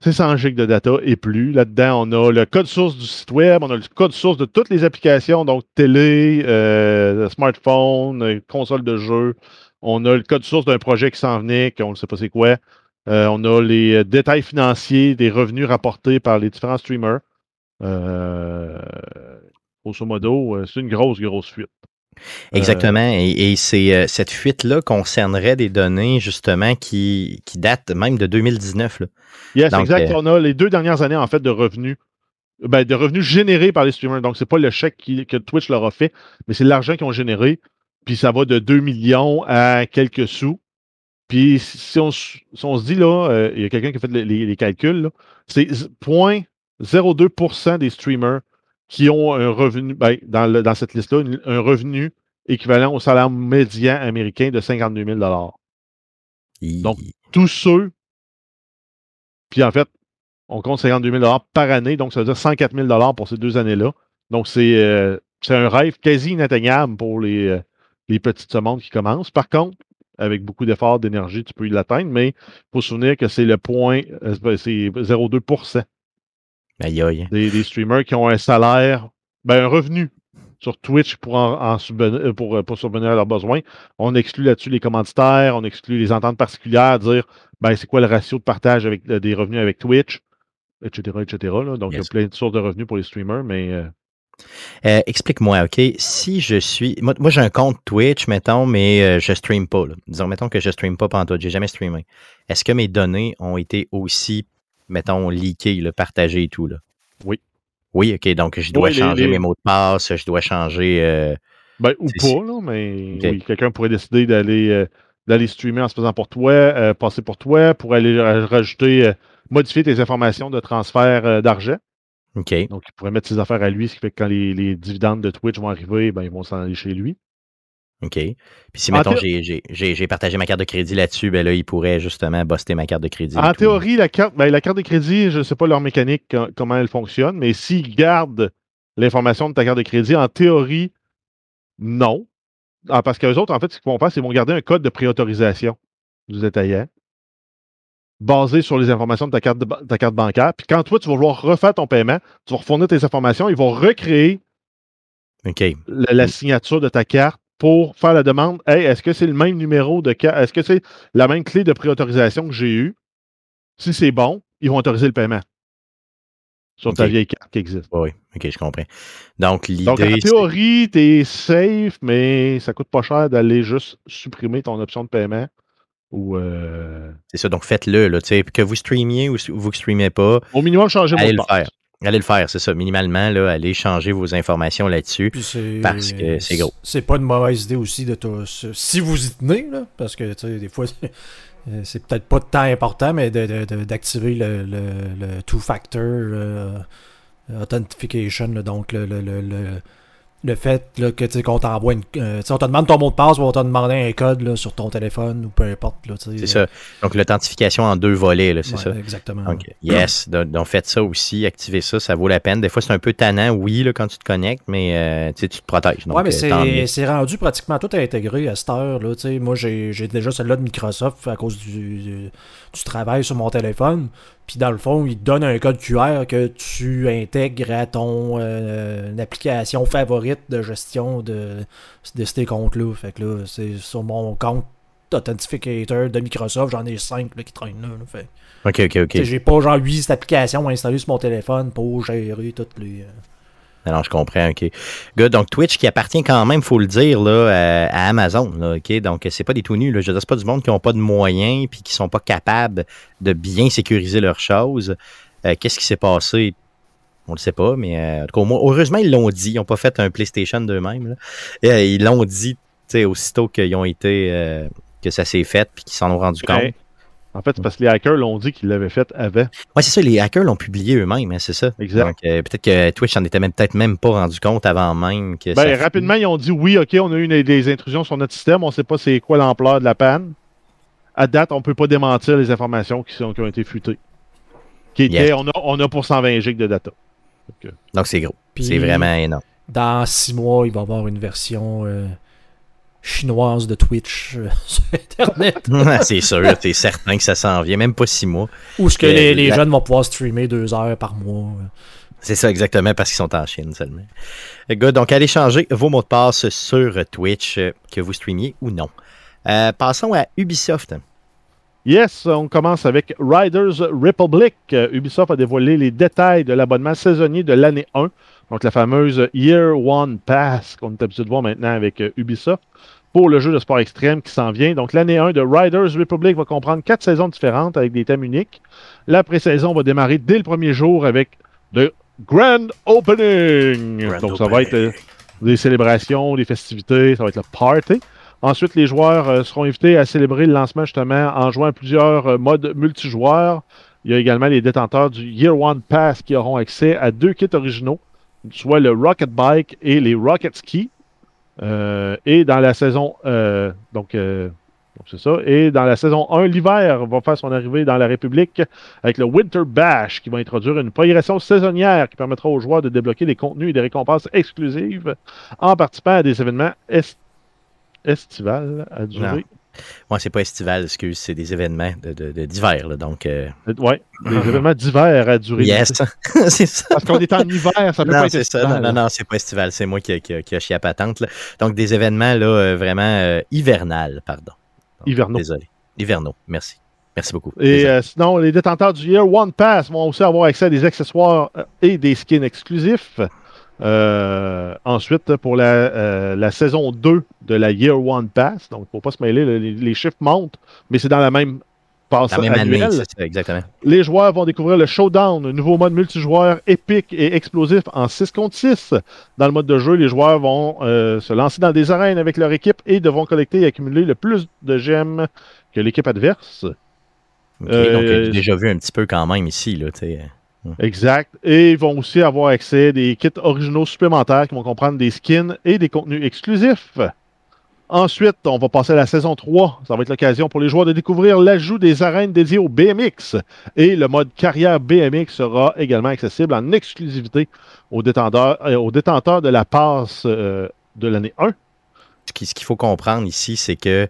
C'est 100 gigs de data et plus. Là-dedans, on a le code source du site web, on a le code source de toutes les applications, donc télé, euh, smartphone, euh, console de jeu. On a le code source d'un projet qui s'en venait, qu'on ne sait pas c'est quoi. Euh, on a les euh, détails financiers des revenus rapportés par les différents streamers. Euh, grosso modo, euh, c'est une grosse, grosse fuite. Exactement. Et, et c'est euh, cette fuite-là concernerait des données, justement, qui, qui datent même de 2019. Là. Yes, Donc, exact. euh, On a les deux dernières années, en fait, de revenus. Ben, de revenus générés par les streamers. Donc, c'est pas le chèque qui- que Twitch leur a fait, mais c'est l'argent qu'ils ont généré. Puis ça va de 2 millions à quelques sous. Puis si on, s- si on se dit, là, euh, il y a quelqu'un qui a fait les, calculs, c'est 0.02% des streamers qui ont un revenu, ben, dans, le- dans cette liste-là, un revenu équivalent au salaire médian américain de 52 000 Il- Donc, tous ceux, puis en fait, on compte 52 000 par année, donc ça veut dire 104 000 pour ces deux années-là. Donc, c'est euh, c'est un rêve quasi inatteignable pour les, euh, les petites semondes qui commencent. Par contre, avec beaucoup d'efforts, d'énergie, tu peux y l'atteindre, mais il faut se souvenir que c'est le point, euh, c'est 0,2 Aïe, aïe. des, des streamers qui ont un salaire, ben, un revenu sur Twitch pour, en, euh, pour, euh, pour subvenir à leurs besoins. On exclut là-dessus les commanditaires, on exclut les ententes particulières, dire ben, c'est quoi le ratio de partage avec, euh, des revenus avec Twitch, etc. etc. là. Donc, il y a plein de sources de revenus pour les streamers, mais euh, Euh, Explique-moi, OK? Si je suis. Moi, moi, j'ai un compte Twitch, mettons, mais euh, je stream pas. Là. Disons, mettons que je stream pas pantoute. J'ai jamais streamé. Est-ce que mes données ont été aussi, mettons, leakées, là, partagées et tout? Là? Oui. Oui, OK. Donc, je dois Oui, changer les- mes mots de passe, je dois changer. euh, ben, ou pas, là, mais oui, quelqu'un pourrait décider d'aller euh, d'aller streamer en se faisant pour toi, euh, passer pour toi, pour aller ra- rajouter, modifier tes informations de transfert d'argent. OK. Donc, il pourrait mettre ses affaires à lui, ce qui fait que quand les, les dividendes de Twitch vont arriver, ben, ils vont s'en aller chez lui. OK. Puis si, mettons, j'ai- j'ai- j'ai j'ai partagé ma carte de crédit là-dessus, ben là, il pourrait justement buster ma carte de crédit. En théorie, la carte, ben, la carte de crédit, je ne sais pas leur mécanique, co- comment elle fonctionne, mais s'ils gardent l'information de ta carte de crédit, en théorie, non. Ah, parce qu'eux autres, en fait, ce qu'ils vont faire, c'est qu'ils vont garder un code de préautorisation du détaillant basé sur les informations de ta carte, de ta carte bancaire. Puis quand toi, tu vas vouloir refaire ton paiement, tu vas refournir tes informations, ils vont recréer la signature de ta carte pour faire la demande. Hey, est-ce que c'est le même numéro de carte? Est-ce que c'est la même clé de préautorisation que j'ai eue? Si c'est bon, ils vont autoriser le paiement sur ta Ok. vieille carte qui existe. Oui, OK, je comprends. Donc, l'idée. Donc, en théorie, tu es safe, mais ça coûte pas cher d'aller juste supprimer ton option de paiement. Ou euh, C'est ça, donc faites-le, là, que vous streamiez ou vous ne streamez pas, au minimum changer allez mot le de passe. Allez le faire, c'est ça. Minimalement, là, allez changer vos informations là-dessus. Parce que c'est gros. C'est pas une mauvaise idée aussi de tout. Si vous y tenez, là, parce que tu sais, des fois, c'est- euh, c'est peut-être pas de temps important, mais de- de- de- d'activer le, le, le two-factor euh, authentication, là, donc le, le, le, fait là, que tu qu'on t'envoie une. euh, on te demande ton mot de passe ou on t'a demandé un code là, sur ton téléphone ou peu importe. C'est euh, ça. Donc, l'authentification en deux volets, c'est ouais, ça. Exactement. Donc, yes, donc, donc faites ça aussi, activez ça, ça vaut la peine. Des fois, c'est un peu tannant, oui, là, quand tu te connectes, mais euh, tu te protèges. Ouais, mais euh, c'est rendu pratiquement tout intégré à cette heure. Là, moi, j'ai j'ai déjà celle-là de Microsoft à cause du, du, du travail sur mon téléphone. Puis dans le fond, il te donne un code QR que tu intègres à ton euh, application favorite de gestion de, de ces comptes-là. Fait que là, c'est sur mon compte Authentificator de Microsoft, j'en ai 5 qui traînent là. là. Fait, OK, OK, OK. J'ai pas genre 8 applications installées sur mon téléphone pour gérer toutes les. euh, Alors, je comprends, OK. Good. Donc, Twitch qui appartient quand même, faut le dire, là, à, à Amazon, là, OK? Donc, c'est pas des tout nus, là. Je veux dire, pas du monde qui n'ont pas de moyens puis qui sont pas capables de bien sécuriser leurs choses. Euh, Qu'est-ce qui s'est passé? On le sait pas, mais euh, en tout cas, au moins, heureusement, ils l'ont dit. Ils n'ont pas fait un PlayStation d'eux-mêmes. euh, ils l'ont dit, tu sais, aussitôt qu'ils ont été... euh, que ça s'est fait puis qu'ils s'en ont rendu compte. Ouais. En fait, c'est parce que les hackers l'ont dit qu'ils l'avaient fait avant. Ouais, c'est ça, les hackers l'ont publié eux-mêmes, hein, c'est ça. Exact. Donc, euh, peut-être que Twitch n'en était même peut-être même pas rendu compte avant même que Ben, ça- rapidement, ils ont dit oui, OK, on a eu une- des intrusions sur notre système, on ne sait pas c'est quoi l'ampleur de la panne. À date, on ne peut pas démentir les informations qui, sont, qui ont été futées. Qui étaient, on, a, on a pour 120 gigs de data. Donc, c'est gros. Puis- C'est vraiment énorme. dans six mois, il va y avoir une version euh, chinoise de Twitch euh, sur Internet. c'est sûr, c'est certain que ça s'en vient, même pas six mois. Où ce que Euh, les, les la- jeunes vont pouvoir streamer deux heures par mois. C'est ça exactement parce qu'ils sont en Chine seulement. Euh, Good, donc allez changer vos mots de passe sur Twitch, que vous streamiez ou non. Euh, passons à Ubisoft. Yes, on commence avec Riders Republic. Euh, Ubisoft a dévoilé les détails de l'abonnement saisonnier de l'année 1, donc la fameuse Year One Pass qu'on est habitué de voir maintenant avec euh, Ubisoft, pour le jeu de sport extrême qui s'en vient. Donc l'année 1 de Riders Republic va comprendre quatre saisons différentes avec des thèmes uniques. La pré-saison va démarrer dès le premier jour avec de Grand Opening. Grand donc ça va être euh, des célébrations, des festivités, ça va être le party. Ensuite, les joueurs euh, seront invités à célébrer le lancement justement en jouant à plusieurs euh, modes multijoueurs. Il y a également les détenteurs du Year One Pass qui auront accès à deux kits originaux, soit le Rocket Bike et les Rocket Ski. Euh, et dans la saison, donc. Et dans la saison 1, l'hiver va faire son arrivée dans la République avec le Winter Bash qui va introduire une progression saisonnière qui permettra aux joueurs de débloquer des contenus et des récompenses exclusives en participant à des événements estivales à durée. Ouais, c'est pas estival, excuse, c'est des événements de, de- de- d'hiver, donc euh, Ouais, des événements d'hiver à durée. yes, c'est ça. Parce qu'on est en hiver, ça peut Non, pas être c'est ça. Non, non, non, c'est pas estival. C'est moi qui, qui, qui a chié à patente. là. Donc, des événements là, euh, vraiment euh, hivernales, pardon. Donc, Hivernaux. Désolé. Hivernaux, merci. Merci beaucoup. Et euh, sinon, les détenteurs du Year One Pass vont aussi avoir accès à des accessoires euh, et des skins exclusifs. Euh, ensuite, pour la, euh, la saison 2 de la Year One Pass, donc il ne faut pas se mêler, les, les chiffres montent, mais c'est dans la même passe La même annuelle. ça, exactement. Les joueurs vont découvrir le Showdown, un nouveau mode multijoueur épique et explosif en 6 contre 6. Dans le mode de jeu, les joueurs vont euh, se lancer dans des arènes avec leur équipe et devront collecter et accumuler le plus de gemmes que l'équipe adverse. Donc, j'ai déjà vu un petit peu quand même ici. Là, tu sais. Exact. Et ils vont aussi avoir accès à des kits originaux supplémentaires qui vont comprendre des skins et des contenus exclusifs. Ensuite, on va passer à la saison 3. Ça va être l'occasion pour les joueurs de découvrir l'ajout des arènes dédiées au BMX. Et le mode carrière BMX sera également accessible en exclusivité aux détenteurs, euh, de la passe euh, de l'année 1. Ce qui- ce qu'il faut comprendre ici, c'est que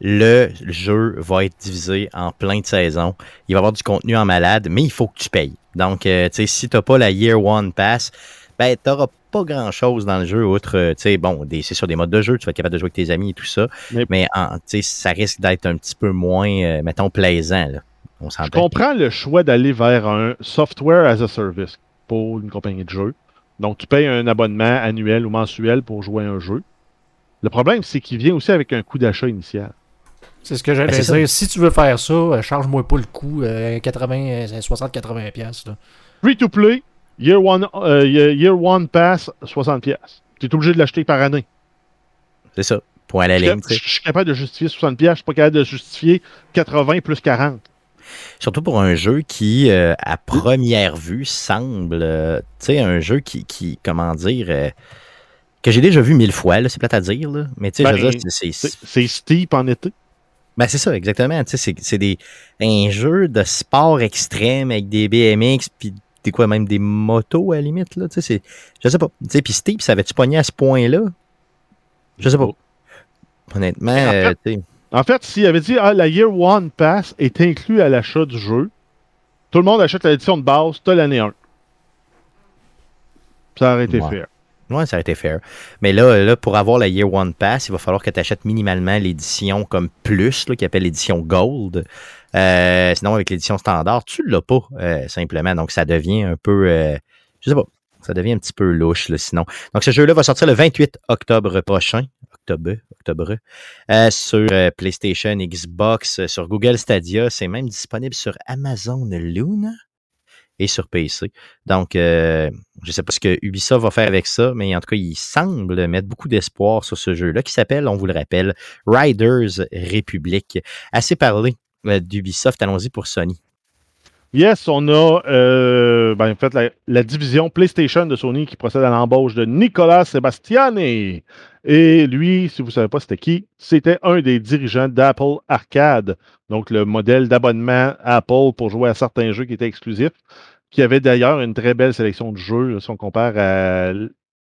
le jeu va être divisé en plein de saisons. Il va y avoir du contenu en malade, mais il faut que tu payes. Donc, euh, tu sais, si tu n'as pas la Year One Pass, ben, tu n'auras pas grand-chose dans le jeu, outre, euh, tu sais, bon, c'est sur des modes de jeu, tu vas être capable de jouer avec tes amis et tout ça, Mais- tu sais, ça risque d'être un petit peu moins, euh, mettons, plaisant, là. On Je comprends le choix d'aller vers un software as a service pour une compagnie de jeu. Donc, tu payes un abonnement annuel ou mensuel pour jouer à un jeu. Le problème, c'est qu'il vient aussi avec un coût d'achat initial. C'est ce que j'allais Ben, dire. Si tu veux faire ça, euh, charge-moi pas le coût. euh, 80, euh, 60-80$. piastres, là. Free to play, year one, euh, year one pass, 60$. piastres. Tu es obligé de l'acheter par année. C'est ça. Point à la Je suis ligne, je suis capable de justifier 60$, piastres, je suis pas capable de justifier 80 plus 40. Surtout pour un jeu qui, euh, à première vue, semble, euh, tu sais, un jeu qui, qui comment dire, euh, que j'ai déjà vu mille fois, là, c'est plate à dire, là, mais tu sais, je veux Ben, dire, c'est- C'est c'est c'est steep en été. Ben, c'est ça, exactement, tu sais, c'est- c'est des, un jeu de sport extrême avec des BMX, puis des quoi, même des motos à la limite, là, tu sais, c'est, je sais pas, tu sais, puis Steve, ça avait-tu pogné à ce point-là? Je sais pas. Honnêtement, En fait- euh, sais, En fait, s'il avait dit ah, la Year One Pass est inclus à l'achat du jeu, tout le monde achète l'édition de base, t'as l'année 1. Ça aurait été Ouais. fair. Ça aurait été fair. Mais là, là, pour avoir la Year One Pass, il va falloir que tu achètes minimalement l'édition comme plus, qui appelle l'édition Gold. Euh, sinon, avec l'édition standard, tu l'as pas, euh, simplement. Donc, ça devient un peu. euh, je sais pas. Ça devient un petit peu louche, là, sinon. Donc, ce jeu-là va sortir le 28 octobre prochain. Octobre, octobre. euh, sur PlayStation, Xbox, sur Google Stadia. C'est même disponible sur Amazon Luna et sur PC. Donc, euh, je ne sais pas ce que Ubisoft va faire avec ça, mais en tout cas, il semble mettre beaucoup d'espoir sur ce jeu-là qui s'appelle, on vous le rappelle, Riders Republic. Assez parlé euh, d'Ubisoft, allons-y pour Sony. Yes, on a euh, ben, en fait la, la division PlayStation de Sony qui procède à l'embauche de Nicolas Sebastiani. Et lui, si vous ne savez pas c'était qui, c'était un des dirigeants d'Apple Arcade, donc le modèle d'abonnement Apple pour jouer à certains jeux qui étaient exclusifs, qui avait d'ailleurs une très belle sélection de jeux si on compare à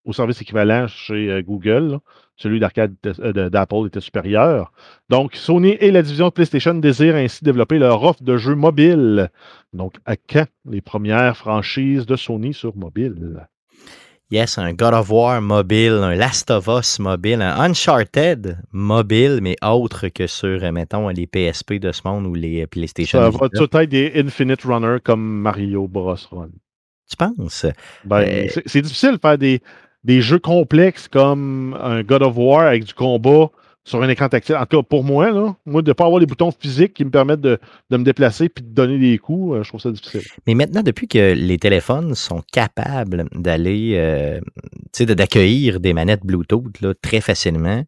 au service équivalent chez euh, Google. Celui d'arcade euh, d'Apple était supérieur. Donc, Sony et la division de PlayStation désirent ainsi développer leur offre de jeux mobiles. Donc, à quand les premières franchises de Sony sur mobile? Yes, un God of War mobile, un Last of Us mobile, un Uncharted mobile, mais autre que sur, euh, mettons, les PSP de ce monde ou les PlayStation. Ça va tout être des Infinite Runner comme Mario Bros. Run. Tu penses? Ben, Euh, C'est difficile de faire des, des jeux complexes comme un God of War avec du combat sur un écran tactile. En tout cas, pour moi, là, moi de ne pas avoir les boutons physiques qui me permettent de, de me déplacer puis de donner des coups, euh, je trouve ça difficile. Mais maintenant, depuis que les téléphones sont capables d'aller, euh, tu sais, de- d'accueillir des manettes Bluetooth là, très facilement,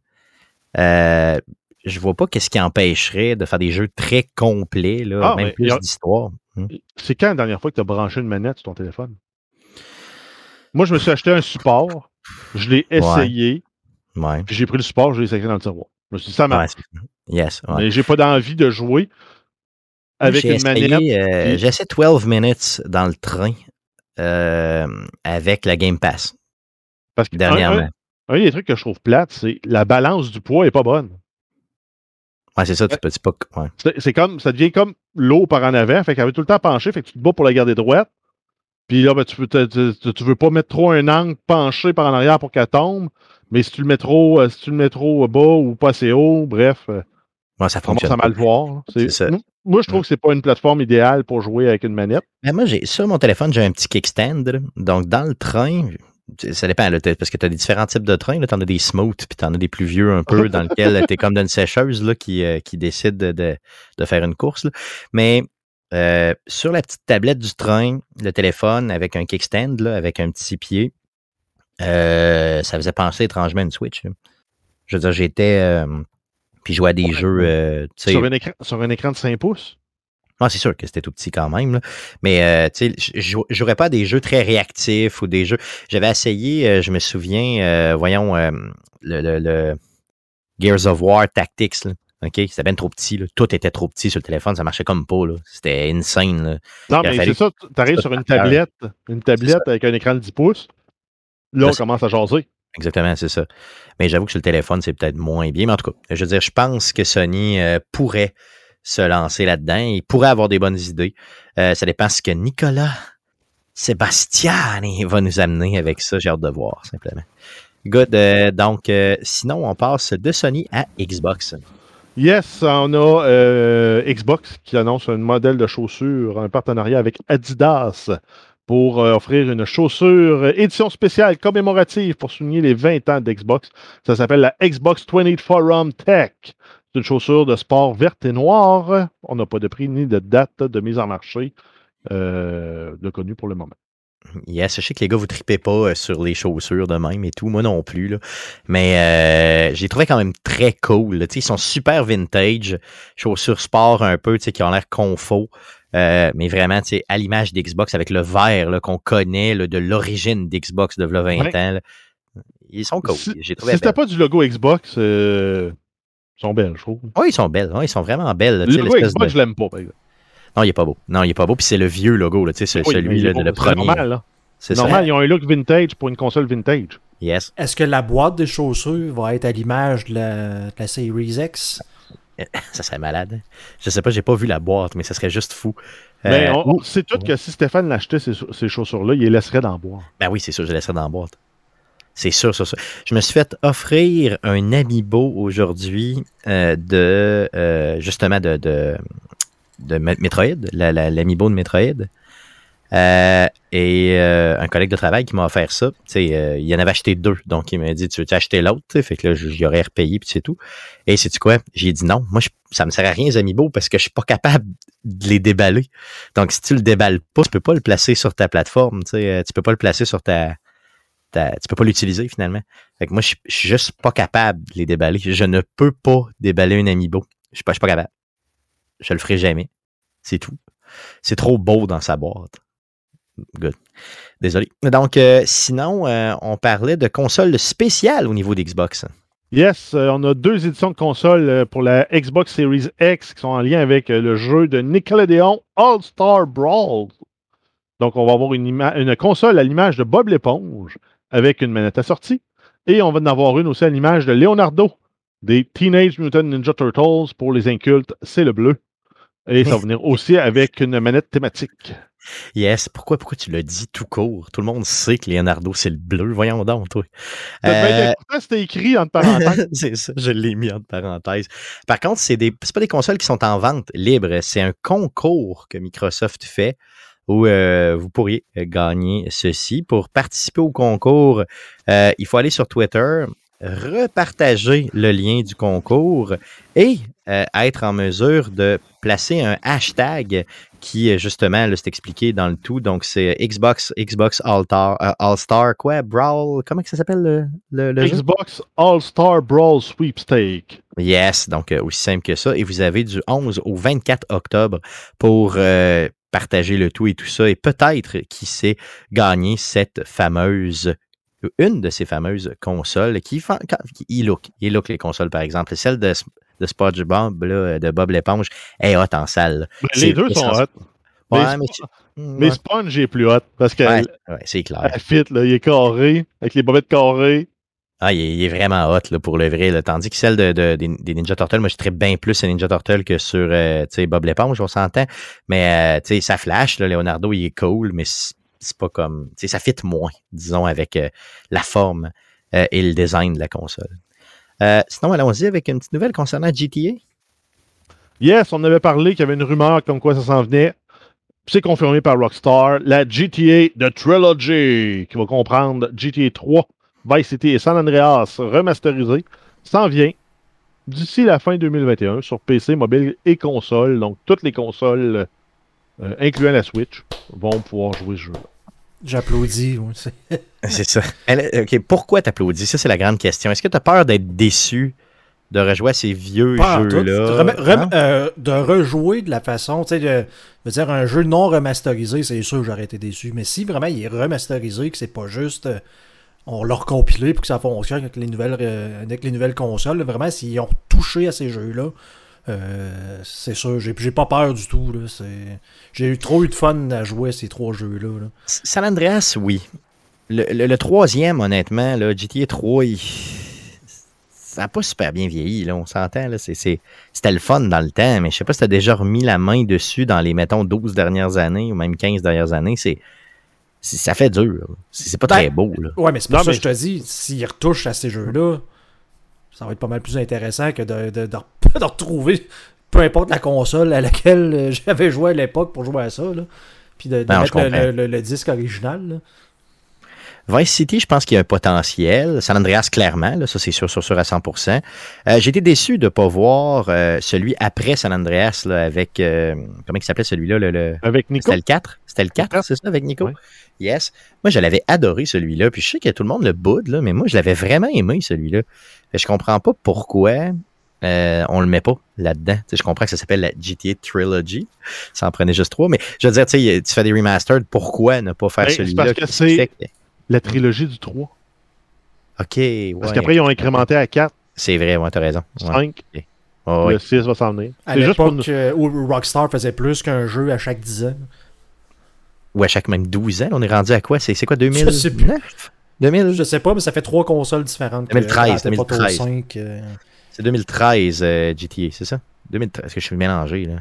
euh, je vois pas qu'est-ce qui empêcherait de faire des jeux très complets, là, Ah, même plus d'histoire. Hmm. C'est quand la dernière fois que tu as branché une manette sur ton téléphone? Moi, je me suis acheté un support, je l'ai essayé, Ouais. puis j'ai pris le support, je l'ai sacré dans le tiroir. Je me suis dit, ça marche. yes. Mais j'ai pas d'envie de jouer avec une essayé, manette. euh, puis- J'ai essayé 12 minutes dans le train euh, avec la Game Pass Parce que dernièrement. Un, un des trucs que je trouve plate, c'est la balance du poids est pas bonne. Ouais, c'est ça, tu peux peux- ouais. C'est c'est comme, ça devient comme l'eau par en avant, fait qu'elle veut tout le temps pencher, fait que tu te bats pour la garder droite. Puis là, ben, tu, te- tu veux pas mettre trop un angle penché par en arrière pour qu'elle tombe, mais si tu le mets trop, euh, si tu le mets trop bas ou pas assez haut, bref, euh, Ouais, ça commence fonctionne. à mal voir. C'est ça. Moi, je trouve que c'est pas une plateforme idéale pour jouer avec une manette. Ben, moi, j'ai sur mon téléphone, j'ai un petit kickstand. là. Donc, dans le train, ça dépend, là, parce que tu as des différents types de trains. Tu en as des smooth, puis tu en as des plus vieux un peu, dans lequel tu es comme d'une sécheuse là, qui, euh, qui décide de, de- de faire une course. là. Mais euh, sur la petite tablette du train, le téléphone avec un kickstand, là, avec un petit pied, euh, ça faisait penser étrangement à une Switch. là. Je veux dire, j'étais. euh, puis je jouais à des Ouais. jeux. Sur un, écran, sur un écran de 5 pouces? ah, c'est sûr que c'était tout petit quand même. là. Mais tu sais, je jou- je jouerais pas à des jeux très réactifs ou des jeux. J'avais essayé, je me souviens, voyons, le, le, le- Gears of War Tactics. Là. OK? C'était bien trop petit. Là. Tout était trop petit sur le téléphone. Ça marchait comme pas. Là. C'était insane. Là. Non, Il mais c'est ça, tu arrives sur une tablette, une tablette avec un écran de 10 pouces. Là, on Ça, commence à jaser. Exactement, c'est ça. Mais j'avoue que sur le téléphone, c'est peut-être moins bien. Mais en tout cas, je veux dire, je pense que Sony euh, pourrait se lancer là-dedans. Il pourrait avoir des bonnes idées. Euh, ça dépend ce que Nicolas Sebastiani va nous amener avec ça. J'ai hâte de voir, simplement. Good. euh, donc, sinon, on passe de Sony à Xbox. Yes, on a euh, Xbox qui annonce un modèle de chaussure en partenariat avec Adidas pour euh, offrir une chaussure euh, édition spéciale commémorative pour souligner les 20 ans d'Xbox. Ça s'appelle la Xbox 20 Forum Tech. C'est une chaussure de sport verte et noire. On n'a pas de prix ni de date de mise en marché de connu pour le moment. Yes, je sais que les gars, vous tripez pas euh, sur les chaussures de même et tout. Moi non plus. Là. Mais euh, j'ai trouvé quand même très cool. là. Ils sont super vintage. Chaussures sport un peu, qui ont l'air confort. Euh, mais vraiment, à l'image d'Xbox avec le vert qu'on connaît là, de l'origine d'Xbox de v'là 20 Ouais. ans. là. Ils sont cool. Si, si trouvé c'était belles. pas du logo Xbox, euh, ils sont belles, je trouve. Oui, ils sont belles. Ouais, ils sont vraiment belles. là, Le logo Xbox, de- je l'aime pas, par exemple. Non, il est pas beau. Non, il est pas beau. Puis c'est le vieux logo, là, tu sais, Oui, celui là, de le c'est premier. normal, là. C'est C'est ça. normal, ils ont un look vintage pour une console vintage. Yes. Est-ce que la boîte des chaussures va être à l'image de la, de la Series X? Ça serait malade. hein. Je sais pas, j'ai pas vu la boîte, mais ça serait juste fou. Mais Euh, on, on sait tout que si Stéphane l'achetait, ces, ces chaussures-là, il les laisserait dans le bois. Ben oui, c'est sûr, je laisserai dans la boîte. C'est sûr, sûr, sûr. Je me suis fait offrir un amiibo aujourd'hui euh, de euh, justement de, de, de Me- Metroid, la- la- l'amiibo de Metroid. Euh, et euh, un collègue de travail qui m'a offert ça. Tu euh, il en avait acheté deux. Donc, il m'a dit Tu veux acheter l'autre Tu Fait que là, j'y aurais repayé, puis c'est tout. Et c'est quoi? J'ai dit non. Moi, je- ça me sert à rien, les amiibo, parce que je suis pas capable de les déballer. Donc, si tu le déballes pas, tu peux pas le placer sur ta plateforme. Tu euh, tu peux pas le placer sur ta. ta- tu peux pas l'utiliser finalement. Fait que moi, je, je suis juste pas capable de les déballer. Je ne peux pas déballer un amiibo. Je suis pas, je suis pas capable. Je le ferai jamais. C'est tout. C'est trop beau dans sa boîte. Good. Désolé. Donc, euh, sinon, euh, on parlait de consoles spéciales au niveau d'Xbox. Yes, euh, on a deux éditions de consoles pour la Xbox Series X qui sont en lien avec le jeu de Nickelodeon All-Star Brawl. Donc, on va avoir une console à l'image de Bob l'éponge avec une manette assortie. Et on va en avoir une aussi à l'image de Leonardo des Teenage Mutant Ninja Turtles pour les incultes, c'est le bleu. Et ça va venir aussi avec une manette thématique. Yes. Pourquoi, pourquoi tu l'as dit tout court? Tout le monde sait que Leonardo, c'est le bleu. Voyons donc, toi. Ben, Euh, pourtant, c'était écrit entre parenthèses. c'est ça, je l'ai mis entre parenthèses. Par contre, des c'est pas des consoles qui sont en vente libre, c'est un concours que Microsoft fait où euh, vous pourriez euh, gagner ceci. Pour participer au concours, euh, il faut aller sur Twitter, repartager le lien du concours et euh, être en mesure de placer un hashtag qui, euh, justement, là, c'est expliqué dans le tout. Donc, c'est Xbox, Xbox All-Star, euh, All-Star, quoi, Brawl, comment que ça s'appelle le, le, le jeu? Xbox All-Star Brawl Sweepstake. Yes, donc euh, aussi simple que ça. Et vous avez du 11 au 24 octobre pour partager le tout et tout ça. Et peut-être, qui sait, gagner cette fameuse, une de ces fameuses consoles qui, qui il look, il look les consoles par exemple. Celle de, de SpongeBob, là, de Bob l'éponge, est hot en salle. Ben, les deux sont hot. Ouais, Mais mais, Mm, Mais. Sponge est plus hot parce Ouais, ouais, c'est clair. elle fit, là, il est carré, avec les bobettes carrées. Ah, il est, il est vraiment hot là, pour le vrai. là. Tandis que celle de, de- des, des Ninja Turtles, moi, je traite bien plus sur Ninja Turtles que sur euh, Bob l'éponge, on s'entend. Mais euh, ça flash. Là, Leonardo, il est cool, mais c'est pas comme. Ça fit moins, disons, avec euh, la forme euh, et le design de la console. Euh, sinon, allons-y avec une petite nouvelle concernant GTA. Yes, on avait parlé qu'il y avait une rumeur comme quoi ça s'en venait. C'est confirmé par Rockstar. La GTA The Trilogy, qui va comprendre GTA 3, Vice City et San Andreas remasterisé, s'en vient d'ici la fin 2021 sur PC, mobile et console. Donc, toutes les consoles, incluant la Switch, vont pouvoir jouer ce jeu. J'applaudis. c'est- ça. OK, pourquoi t'applaudis? Ça, c'est la grande question. Est-ce que tu as peur d'être déçu de rejouer à ces vieux jeux-là? Euh, de rejouer de la façon, tu sais, de, je veux dire, un jeu non remasterisé, c'est sûr que j'aurais été déçu. Mais si vraiment il est remasterisé, que c'est pas juste euh, on l'a recompilé pour que ça fonctionne avec les nouvelles, euh, avec les nouvelles consoles. là. Vraiment, s'ils ont touché à ces jeux-là, euh, c'est sûr, j'ai j'ai pas peur du tout. là. C'est- J'ai eu trop eu de fun à jouer à ces trois jeux-là. là. San Andreas, oui. Le, le- le troisième, honnêtement, là, GTA 3, il- ça n'a pas super bien vieilli, là, on s'entend. là, c'est- c'est- C'était le fun dans le temps, mais je sais pas si tu as déjà remis la main dessus dans les, mettons, 12 dernières années ou même 15 dernières années. C'est, ça fait dur. C'est c'est pas Ben, très beau. Là. Ouais, mais c'est pour Non, ça mais- que je te dis, s'ils retouchent à ces jeux-là, ça va être pas mal plus intéressant que de, de, de, de retrouver peu importe la console à laquelle euh, j'avais joué à l'époque pour jouer à ça. Là. Puis de, Non, je mettre le- le disque original. là. Vice City, je pense qu'il y a un potentiel. San Andreas, clairement, là, ça c'est sûr, sûr, sûr à 100%. Euh, J'ai été déçu de ne pas voir euh, celui après San Andreas là, avec. euh, comment il s'appelait celui-là le, le- Avec Nico? C'était le 4 C'était le 4, c'est ça, avec Nico? Yes. Moi, je l'avais adoré celui-là. Puis je sais que tout le monde le boude, là, mais moi, je l'avais vraiment aimé celui-là. Je comprends pas pourquoi euh, on le met pas là-dedans. Je comprends que ça s'appelle la GTA Trilogy. Ça en prenait juste trois. Mais je veux dire, tu sais, tu fais des remastered, pourquoi ne pas faire Ben, c'est celui-là parce que que- La trilogie du 3. OK, ouais. Parce qu'après, ils ont incrémenté à 4, C'est vrai, ouais, t'as raison. Ouais. 5. Ouais, ouais. Le 6 va s'en venir. À C'est juste pour l'époque euh, où Rockstar faisait plus qu'un jeu à chaque 10 ans. Ou à chaque même 12 ans, on est rendu à quoi? C'est c'est quoi, Je sais plus. 2009? 2000? Je sais pas, mais ça fait trois consoles différentes. que 2013, Grand Theft Auto 2013. 5, euh, C'est 2013, euh, GTA, c'est ça? 2013, est-ce que je suis mélangé, là?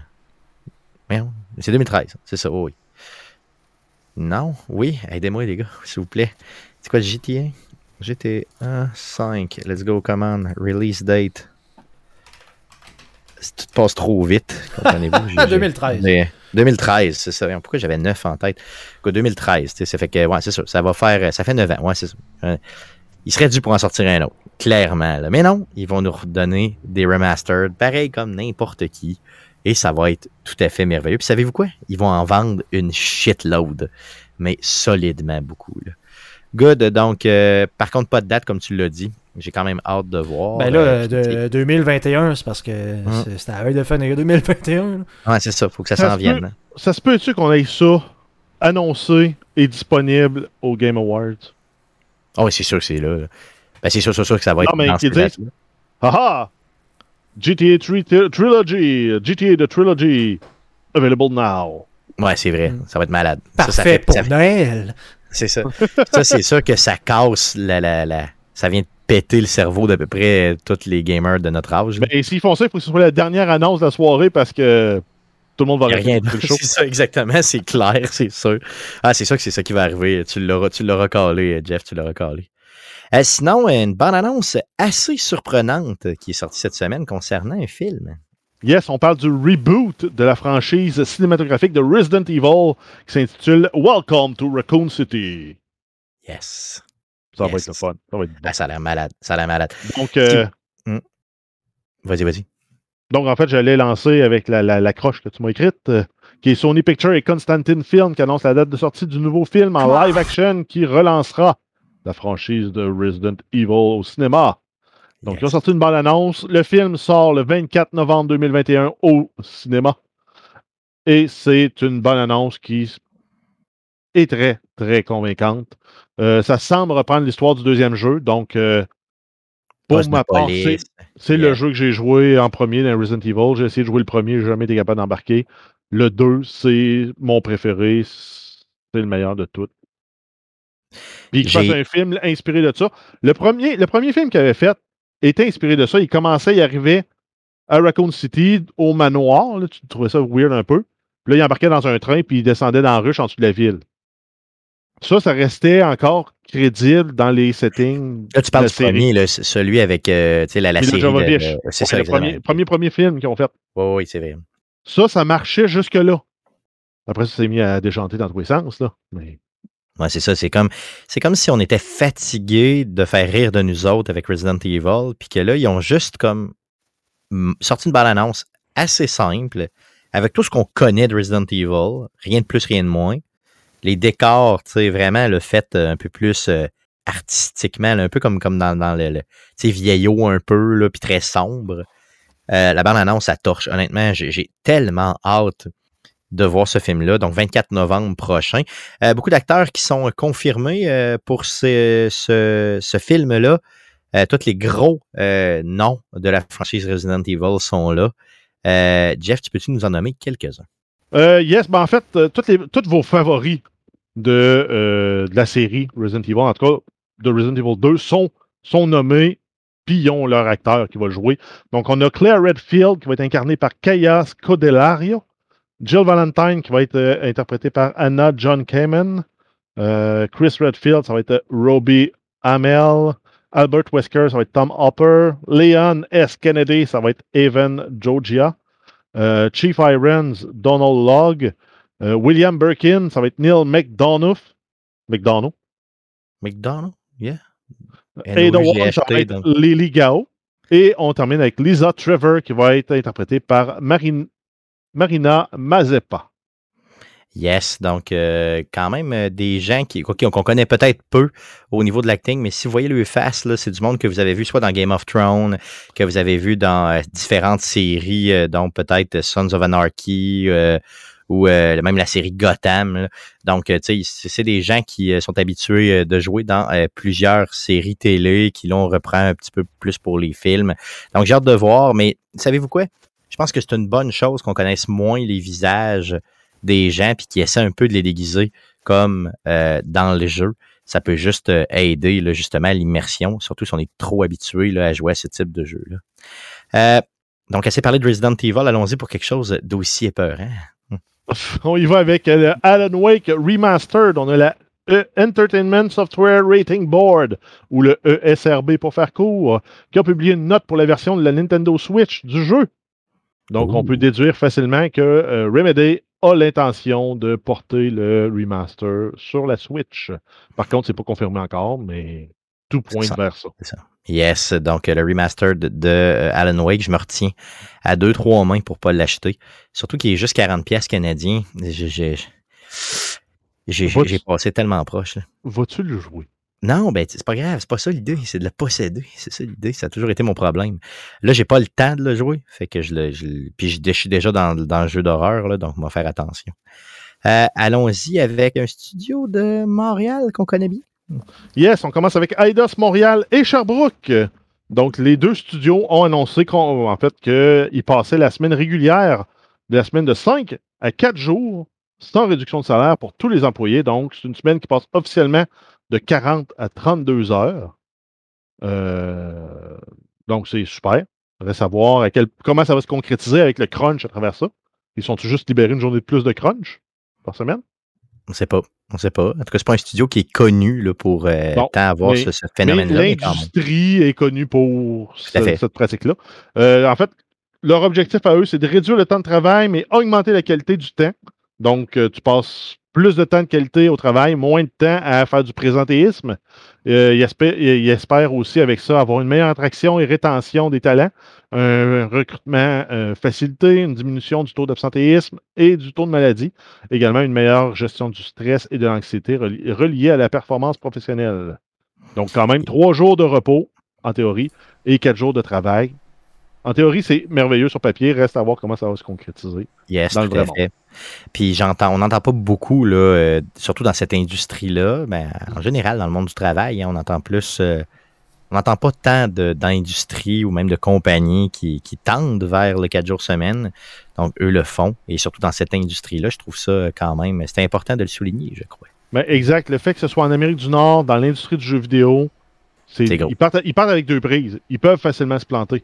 Merde. C'est 2013, c'est ça, oh oui. Non? Oui? Aidez-moi, les gars, s'il vous plaît. C'est quoi le GTA? GTA 5. Let's go, command. Release date. Tout passe trop vite, comprenez-vous? J'ai- j'ai- 2013. Mais 2013, c'est ça. Pourquoi j'avais 9 en tête? Quoi, 2013, tu sais, ça fait que, ouais, c'est ça. Ça va faire, ça fait 9 ans, ouais, c'est ça. Euh, Il serait dû pour en sortir un autre, clairement. là. Mais non, ils vont nous redonner des remastered, pareil comme n'importe qui. Et ça va être tout à fait merveilleux. Puis savez-vous quoi? Ils vont en vendre une shitload, mais solidement beaucoup. Là. Good, donc, euh, par contre, pas de date, comme tu l'as dit. J'ai quand même hâte de voir. Ben là, Euh, de 2021, c'est parce que c'est- c'était à veille de finir 2021. là. Ouais, c'est ça, faut que ça Ça s'en se vienne. peut. Ça se peut-tu qu'on ait ça annoncé et disponible au Game Awards? Ah oui, c'est sûr que c'est là. là. Ben, c'est sûr, sûr, sûr que ça va Non, être mais dans qu'ils ce disent- Haha! GTA 3 Tri- Trilogy! GTA The Trilogy! Available now! Ouais, c'est vrai. Ça va être malade. Ça, Parfait ça fait- pour ça fait- Noël. C'est ça. ça, c'est sûr que ça casse la, la, la- Ça vient de péter le cerveau d'à peu près tous les gamers de notre âge. là. Mais s'ils font ça, il faut que ce soit la dernière annonce de la soirée parce que tout le monde va rien d'autre. le show. C'est ça, exactement. C'est clair, c'est sûr. Ah, c'est sûr que c'est ça qui va arriver. Tu l'auras, tu l'auras calé, Jeff, tu l'auras calé. Euh, sinon, une bande-annonce assez surprenante qui est sortie cette semaine concernant un film. Yes, on parle du reboot de la franchise cinématographique de Resident Evil qui s'intitule Welcome to Raccoon City. Yes. Ça va être le fun. Ça va être bon. Ah, ça a l'air malade. Ça a l'air malade. Donc, euh, Vas-y, vas-y. donc, en fait, j'allais lancer avec la, la, la croche que tu m'as écrite, euh, qui est Sony Pictures et Constantine Film, qui annonce la date de sortie du nouveau film en live action qui relancera la franchise de Resident Evil au cinéma. Donc, ils ont Yes. sorti une bonne annonce. Le film sort le 24 novembre 2021 au cinéma. Et c'est une bonne annonce qui est très, très convaincante. Euh, ça semble reprendre l'histoire du deuxième jeu. Donc, euh, pour ma part, c'est- Yeah. le jeu que j'ai joué en premier dans Resident Evil. J'ai essayé de jouer le premier, j'ai jamais été capable d'embarquer. Le 2, c'est mon préféré. C'est le meilleur de tous. Puis qu'il fasse un film inspiré de ça. Le premier, le premier film qu'il avait fait était inspiré de ça. Il commençait, il arrivait à Raccoon City, au manoir. là. tu trouvais ça weird un peu. Puis là, il embarquait dans un train, puis il descendait dans la ruche en dessous de la ville. Ça, ça restait encore crédible dans les settings. Là, tu parles de du la série. premier, là, celui avec euh, la, la série. De- C'est ça, le premier, premier, premier film qu'ils ont fait. Oui, oui, c'est vrai. Ça, ça marchait jusque-là. Après, ça s'est mis à déchanter dans tous les sens. Là. Mais Ouais, c'est ça. C'est comme, c'est comme si on était fatigué de faire rire de nous autres avec Resident Evil, puis que là, ils ont juste comme mm, sorti une bonne annonce assez simple, avec tout ce qu'on connaît de Resident Evil, rien de plus, rien de moins. Les décors, tu sais, vraiment le fait euh, un peu plus euh, artistiquement, un peu comme, dans, dans le, vieillot un peu, là, puis très sombre. Euh, la bande annonce, ça torche. Honnêtement, j'ai tellement hâte de voir ce film-là, donc 24 novembre prochain. Euh, beaucoup d'acteurs qui sont confirmés euh, pour ce, film-là. Euh, tous les gros noms de la franchise Resident Evil sont là. Jeff, tu peux-tu nous en nommer quelques-uns? Yes, ben en fait, tous vos favoris de, la série Resident Evil, en tout cas de Resident Evil 2, sont, sont nommés, puis leur acteur qui va le jouer. Donc, on a Claire Redfield qui va être incarnée par Kaya Scodelario, Jill Valentine qui va être euh, interprétée par Anna John Kamen, euh, Chris Redfield, ça va être Robbie Amell, Albert Wesker, ça va être Tom Hopper, Leon S. Kennedy, ça va être Evan. Euh, Chief Irons, Donald Logg. Euh, William Birkin, ça va être Neil McDonough. McDonough? McDonald? Yeah. Et One, ça va être Lily Gao. Et on termine avec Lisa Trevor, qui va être interprétée par Marin- Marina Mazepa. Yes, donc euh, quand même euh, des gens qui qu'on connaît peut-être peu au niveau de l'acting, mais si vous voyez le face, c'est du monde que vous avez vu soit dans Game of Thrones, que vous avez vu dans euh, différentes séries, euh, dont peut-être Sons of Anarchy ou même la série Gotham. Donc, tu sais, c'est des gens qui sont habitués de jouer dans plusieurs séries télé, qui l'on reprend un petit peu plus pour les films. Donc, j'ai hâte de voir, mais savez-vous quoi? Je pense que c'est une bonne chose qu'on connaisse moins les visages des gens puis qui essaient un peu de les déguiser comme euh, dans le jeu. Ça peut juste euh, aider justement à l'immersion, surtout si on est trop habitué à jouer à ce type de jeu-là. Euh, donc, assez parlé de Resident Evil, allons-y pour quelque chose d'aussi épeurant. On y va avec le Alan Wake Remastered. On a la E- Entertainment Software Rating Board, ou le ESRB pour faire court, qui a publié une note pour la version de la Nintendo Switch du jeu. Donc, on peut déduire facilement que euh, Remedy a l'intention de porter le remaster sur la Switch. Par contre, c'est pas confirmé encore, mais tout pointe Ça- vers ça. Yes, donc euh, le remaster de, de, euh, Alan Wake, je me retiens à deux, trois mains pour pas l'acheter. Surtout qu'il est juste 40 pièces canadiens. J'ai- passé tellement proche. Vas-tu le jouer? Non, ben c'est pas grave, c'est pas ça l'idée, c'est de le posséder, c'est ça l'idée, ça a toujours été mon problème. Là, j'ai pas le temps de le jouer, fait que je le, puis je, suis déjà dans, le jeu d'horreur donc on va faire attention. Euh, Allons-y avec un studio de Montréal qu'on connaît bien. Yes, on commence avec Eidos Montréal et Sherbrooke. Donc, les deux studios ont annoncé qu'en en fait, qu'ils passaient la semaine régulière de la semaine de 5 à 4 jours sans réduction de salaire pour tous les employés. Donc, c'est une semaine qui passe officiellement de 40 à 32 heures. Euh, donc, c'est super. Il faudrait savoir à quel- comment ça va se concrétiser avec le crunch à travers ça. Ils sont juste libérés une journée de plus de crunch par semaine? On sait pas, on sait pas. En tout cas, c'est pas un studio qui est connu là, pour euh, Non, tant avoir mais- ce, phénomène-là. l'industrie est connue pour ce- cette pratique-là. Euh, en fait, leur objectif à eux, c'est de réduire le temps de travail, mais augmenter la qualité du temps. Donc, tu passes plus de temps de qualité au travail, moins de temps à faire du présentéisme. Euh, ils espèrent aussi avec ça avoir une meilleure attraction et rétention des talents, un recrutement euh, facilité, une diminution du taux d'absentéisme et du taux de maladie, également une meilleure gestion du stress et de l'anxiété reli- reliée à la performance professionnelle. Donc, quand même, trois jours de repos, en théorie, et quatre jours de travail. En théorie, c'est merveilleux sur papier. Reste à voir comment ça va se concrétiser. Yes, dans le tout à vrai fait. Puis j'entends, on n'entend pas beaucoup, là, euh, surtout dans cette industrie-là, ben, en général, dans le monde du travail, hein, on entend plus. euh, on n'entend pas tant d'industries ou même de compagnies qui, qui tendent vers le 4 jours semaine. Donc, eux le font. Et surtout dans cette industrie-là, je trouve ça quand même. C'est important de le souligner, je crois. Mais exact, le fait que ce soit en Amérique du Nord, dans l'industrie du jeu vidéo, c'est, ils, partent, ils partent avec deux prises. Ils peuvent facilement se planter.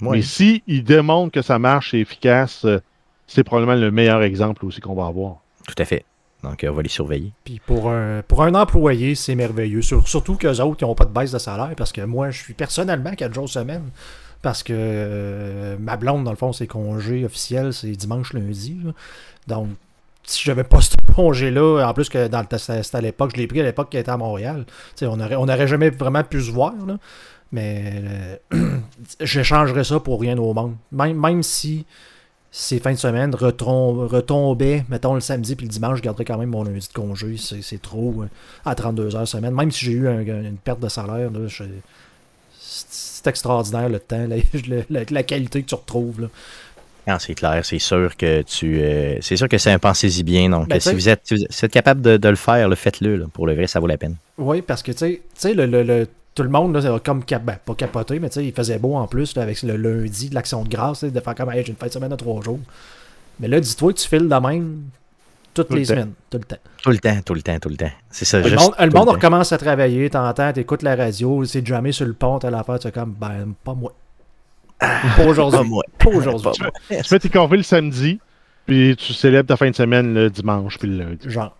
Ouais. Mais si ils démontrent que ça marche, c'est efficace, euh, c'est probablement le meilleur exemple aussi qu'on va avoir. Tout à fait. Donc, euh, on va les surveiller. Puis pour un, pour un employé, c'est merveilleux. Sur- surtout qu'eux autres, ils n'ont pas de baisse de salaire parce que moi, je suis personnellement 4 jours semaine. Parce que euh, ma blonde, dans le fond, ses congés officiels, c'est dimanche, lundi. là. Donc, si j'avais pas ce congé-là, en plus que dans le c'était à l'époque, je l'ai pris à l'époque qu'elle était à Montréal. Tu sais, on n'aurait on aurait jamais vraiment pu se voir. là. Mais euh, j'échangerais ça pour rien au monde. Même, même si ces fins de semaine retom- retombaient, mettons le samedi puis le dimanche, je garderais quand même mon lundi de congé. C'est trop euh, à 32 heures semaine. Même si j'ai eu un- une perte de salaire, là, je- c'est extraordinaire le temps, la, la- la qualité que tu retrouves. là. C'est clair, c'est sûr que tu. euh, c'est sûr que c'est un pensez-y bien. Donc, Ben, si vous êtes, si vous êtes capable de, de le faire, le faites-le. Pour le vrai, ça vaut la peine. Oui, parce que, tu sais- tu sais, le, le- le- tout le monde, là, ça va comme cap- ben, pas capoté, mais tu sais, il faisait beau en plus là, avec le lundi de l'action de grâce, de faire comme, hey, j'ai une fin de semaine de trois jours. Mais là, dis-toi que tu files de même toutes Tout le les temps. semaine, tout le temps. Tout le temps, tout le temps, tout le temps. C'est ça. Le juste monde, le monde temps. recommence à travailler, t'entends, t'écoutes la radio, c'est jamais sur le pont, t'as l'affaire, tu es comme, ben, pas moi. Pas aujourd'hui. Pas aujourd'hui. Tu fais tes corvées le samedi, puis tu célèbres ta fin de semaine le dimanche, puis le lundi. Genre.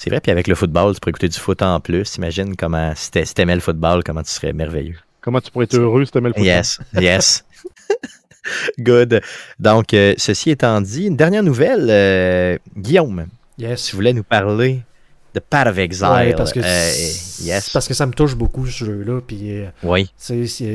C'est vrai, puis avec le football, tu pourrais écouter du foot en plus. Imagine comment, si t'a- si t'aimais le football, comment tu serais merveilleux. Comment tu pourrais être heureux si t'aimais le football? Yes, yes. Good. Donc, euh, ceci étant dit, une dernière nouvelle. euh, Guillaume, Yes. tu voulais nous parler de Path of Exile. Ouais, parce que Euh, yes. parce que ça me touche beaucoup ce jeu-là. Puis euh, Oui.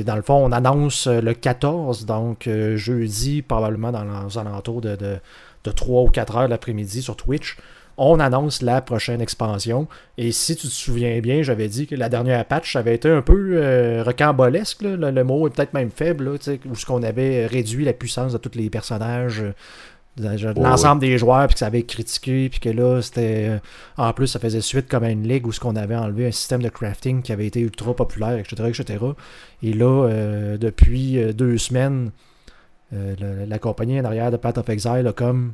dans le fond, on annonce le 14, donc euh, jeudi, probablement dans les alentours de, de, de 3 ou 4 heures l'après-midi sur Twitch. On annonce la prochaine expansion. Et si tu te souviens bien, j'avais dit que la dernière patch avait été un peu euh, rocambolesque. là. Le, le mot est peut-être même faible, là, où ce qu'on avait réduit la puissance de tous les personnages. euh, de- l'ensemble des joueurs, puis que ça avait critiqué, puis que là, c'était. euh, en plus, ça faisait suite comme à une ligue où ce qu'on avait enlevé un système de crafting qui avait été ultra populaire, etc. etc. Et là, euh, depuis deux semaines, euh, la compagnie en arrière de Path of Exile a comme.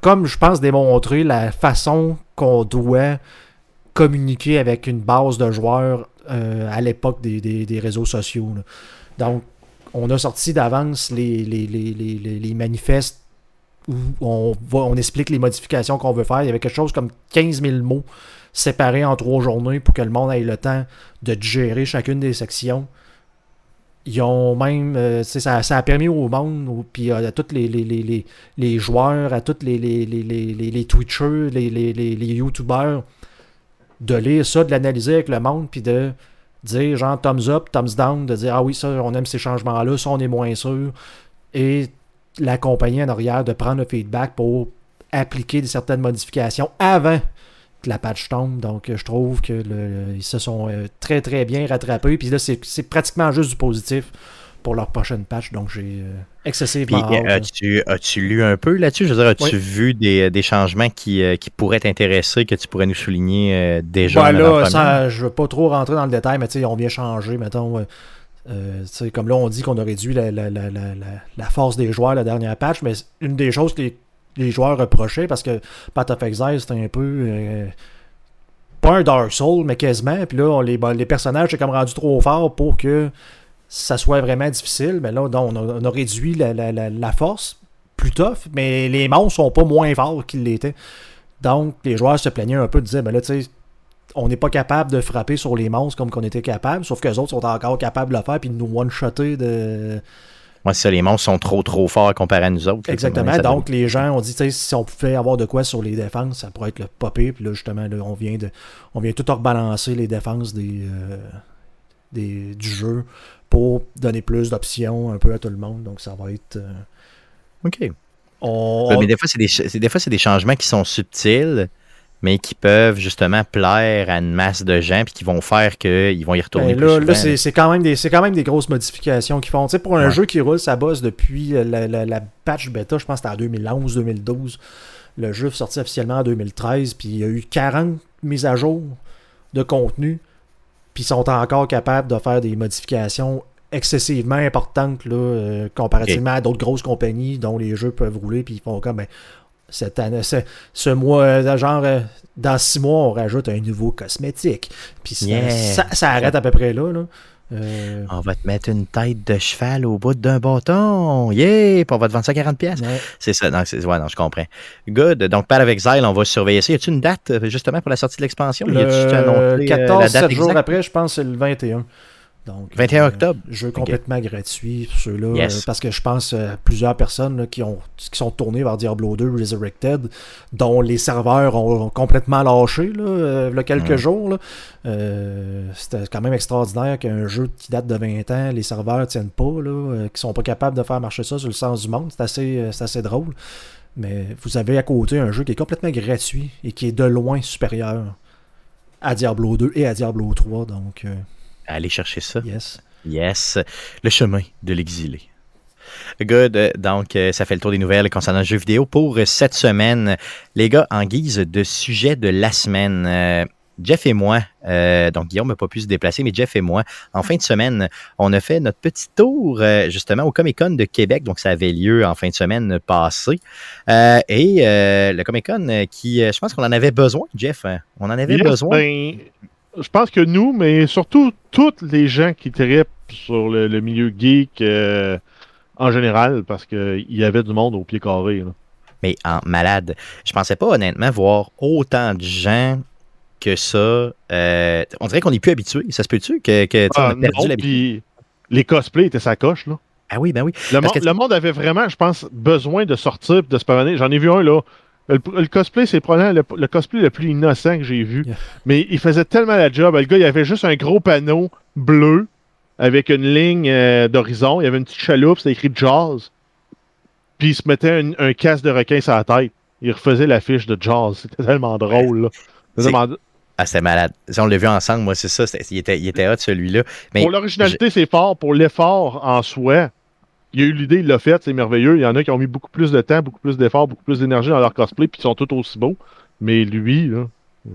Comme, je pense, démontré la façon qu'on doit communiquer avec une base de joueurs euh, à l'époque des, réseaux sociaux. Donc, on a sorti d'avance les, manifestes où on, explique les modifications qu'on veut faire. Il y avait quelque chose comme 15 000 mots séparés en trois journées pour que le monde ait le temps de digérer chacune des sections. Ils ont même. euh, ça, ça a permis au monde, puis à, tous les, joueurs, à tous les, les, Twitchers, les, YouTubers, de lire ça, de l'analyser avec le monde, puis de dire genre thumbs up, thumbs down, de dire ah oui, ça, on aime ces changements-là, ça, on est moins sûr. Et la compagnie en arrière de prendre le feedback pour appliquer certaines modifications avant que la patch tombe. Donc, euh, je trouve que le- ils se sont euh, très très bien rattrapés. Puis là, c'est pratiquement juste du positif pour leur prochaine patch. Donc, j'ai euh, Puis, excessivement là. as-tu, as-tu lu un peu là-dessus? Je veux dire, as-tu Oui. vu des, des changements qui, euh, qui pourraient t'intéresser, que tu pourrais nous souligner euh, déjà? Ouais, là, ça, je veux pas trop rentrer dans le détail, mais tu sais, on vient changer, mettons. tu sais, comme là, on dit qu'on a réduit la, la- la- la- force des joueurs la dernière patch, mais une des choses que les, les joueurs reprochaient, parce que Path of Exile, c'était un peu. euh, pas un Dark Soul, mais quasiment. Puis là, les, bon, les personnages, c'est comme rendu trop fort pour que ça soit vraiment difficile. Mais là, on, a, on a réduit la, la- la- la force, plus tough, mais les monstres sont pas moins forts qu'ils l'étaient. Donc, les joueurs se plaignaient un peu, disaient, ben là, tu sais, on n'est pas capable de frapper sur les monstres comme qu'on était capable, sauf que les autres sont encore capables de le faire puis de nous one-shotter de. C'est ça, les monstres sont trop trop forts comparé à nous autres. Exactement. Donc, les gens ont dit, tu sais, si on pouvait avoir de quoi sur les défenses, ça pourrait être le popé. Puis là, justement, là, on vient de, on vient tout rebalancer les défenses des, euh, des, du jeu pour donner plus d'options un peu à tout le monde. Donc, ça va être. euh, OK. on- Ouais, mais des fois, c'est des, des fois, c'est des changements qui sont subtils, mais qui peuvent justement plaire à une masse de gens, puis qui vont faire qu'ils vont y retourner Ben plus là, souvent. là, c'est c'est quand, même des- c'est quand même des grosses modifications qu'ils font. Tu sais, pour un Ouais. jeu qui roule sa bosse depuis euh, la, la- la patch bêta, je pense que c'était en 2011-2012. Le jeu est sorti officiellement en 2013, puis il y a eu 40 mises à jour de contenu, puis ils sont encore capables de faire des modifications excessivement importantes là, euh, comparativement à d'autres grosses compagnies dont les jeux peuvent rouler, puis ils font comme ben, cette année, ce, ce mois, euh, genre euh, dans six mois, on rajoute un nouveau cosmétique. Puis ça, Yeah. ça, ça arrête à peu près là. là. Euh, On va te mettre une tête de cheval au bout d'un bâton. Yeah! Puis on va te vendre ça 40$. pièces. ouais. C'est ça. Ouais, non, je comprends. Good. Donc, Path of Exile, on va surveiller ça. Y a-tu une date, justement, pour la sortie de l'expansion? Y a-tu annoncé, euh, Le la 14, date 7 jours après, je pense c'est le 21. Donc, 21 euh, octobre. Jeu complètement gratuit pour ceux-là. Yes. euh, parce que je pense euh, plusieurs personnes là, qui, ont, qui sont tournées vers Diablo 2 Resurrected, dont les serveurs ont complètement lâché là, euh, il y a quelques Mm. jours. Euh, C'était quand même extraordinaire qu'un jeu qui date de 20 ans, les serveurs tiennent pas, là, euh, qui sont pas capables de faire marcher ça sur le sens du monde. C'est assez, euh, assez drôle. Mais vous avez à côté un jeu qui est complètement gratuit et qui est de loin supérieur à Diablo 2 et à Diablo 3. Donc, euh, Allez chercher ça. yes. Yes. Le chemin de l'exilé. Good. Donc, euh, ça fait le tour des nouvelles concernant le jeu vidéo pour cette semaine. Les gars, en guise de sujet de la semaine, euh, Jeff et moi, euh, donc Guillaume n'a pas pu se déplacer, mais Jeff et moi, en fin de semaine, on a fait notre petit tour euh, justement au Comic Con de Québec. Donc, ça avait lieu en fin de semaine passée. Euh, et euh, le Comic Con qui, je pense qu'on en avait besoin, Jeff. hein? On en avait Yes, besoin. ben, je pense que nous, mais surtout tous les gens qui trippent sur le, le milieu geek euh, en général, parce qu'il y avait du monde au pied carré. là. mais en malade. Je pensais pas honnêtement voir autant de gens que ça. Euh, on dirait qu'on est plus habitué. Ça se peut-tu que, que on Ah, a perdu l'habitude? les cosplays étaient sa coche. Là. Ah oui, ben oui. Le, Parce mon- que- le monde avait vraiment, je pense, besoin de sortir de se promener. J'en ai vu un là. Le, le cosplay, c'est probablement le, le cosplay le plus innocent que j'ai vu. Yeah. Mais il faisait tellement la job. Le gars, il avait juste un gros panneau bleu avec une ligne euh, d'horizon. Il y avait une petite chaloupe, c'était écrit Jaws. Puis il se mettait un, un casque de requin sur la tête. Il refaisait l'affiche de Jaws. C'était tellement drôle. là. C'était C'est- tellement- Ah, c'était malade. Si on l'a vu ensemble, moi, c'est ça. Il était, il était hot, celui-là. Mais Pour l'originalité, c'est fort. Pour l'effort en soi, il y a eu l'idée, il l'a fait, c'est merveilleux. Il y en a qui ont mis beaucoup plus de temps, beaucoup plus d'efforts, beaucoup plus d'énergie dans leur cosplay, puis ils sont tous aussi beaux. Mais lui,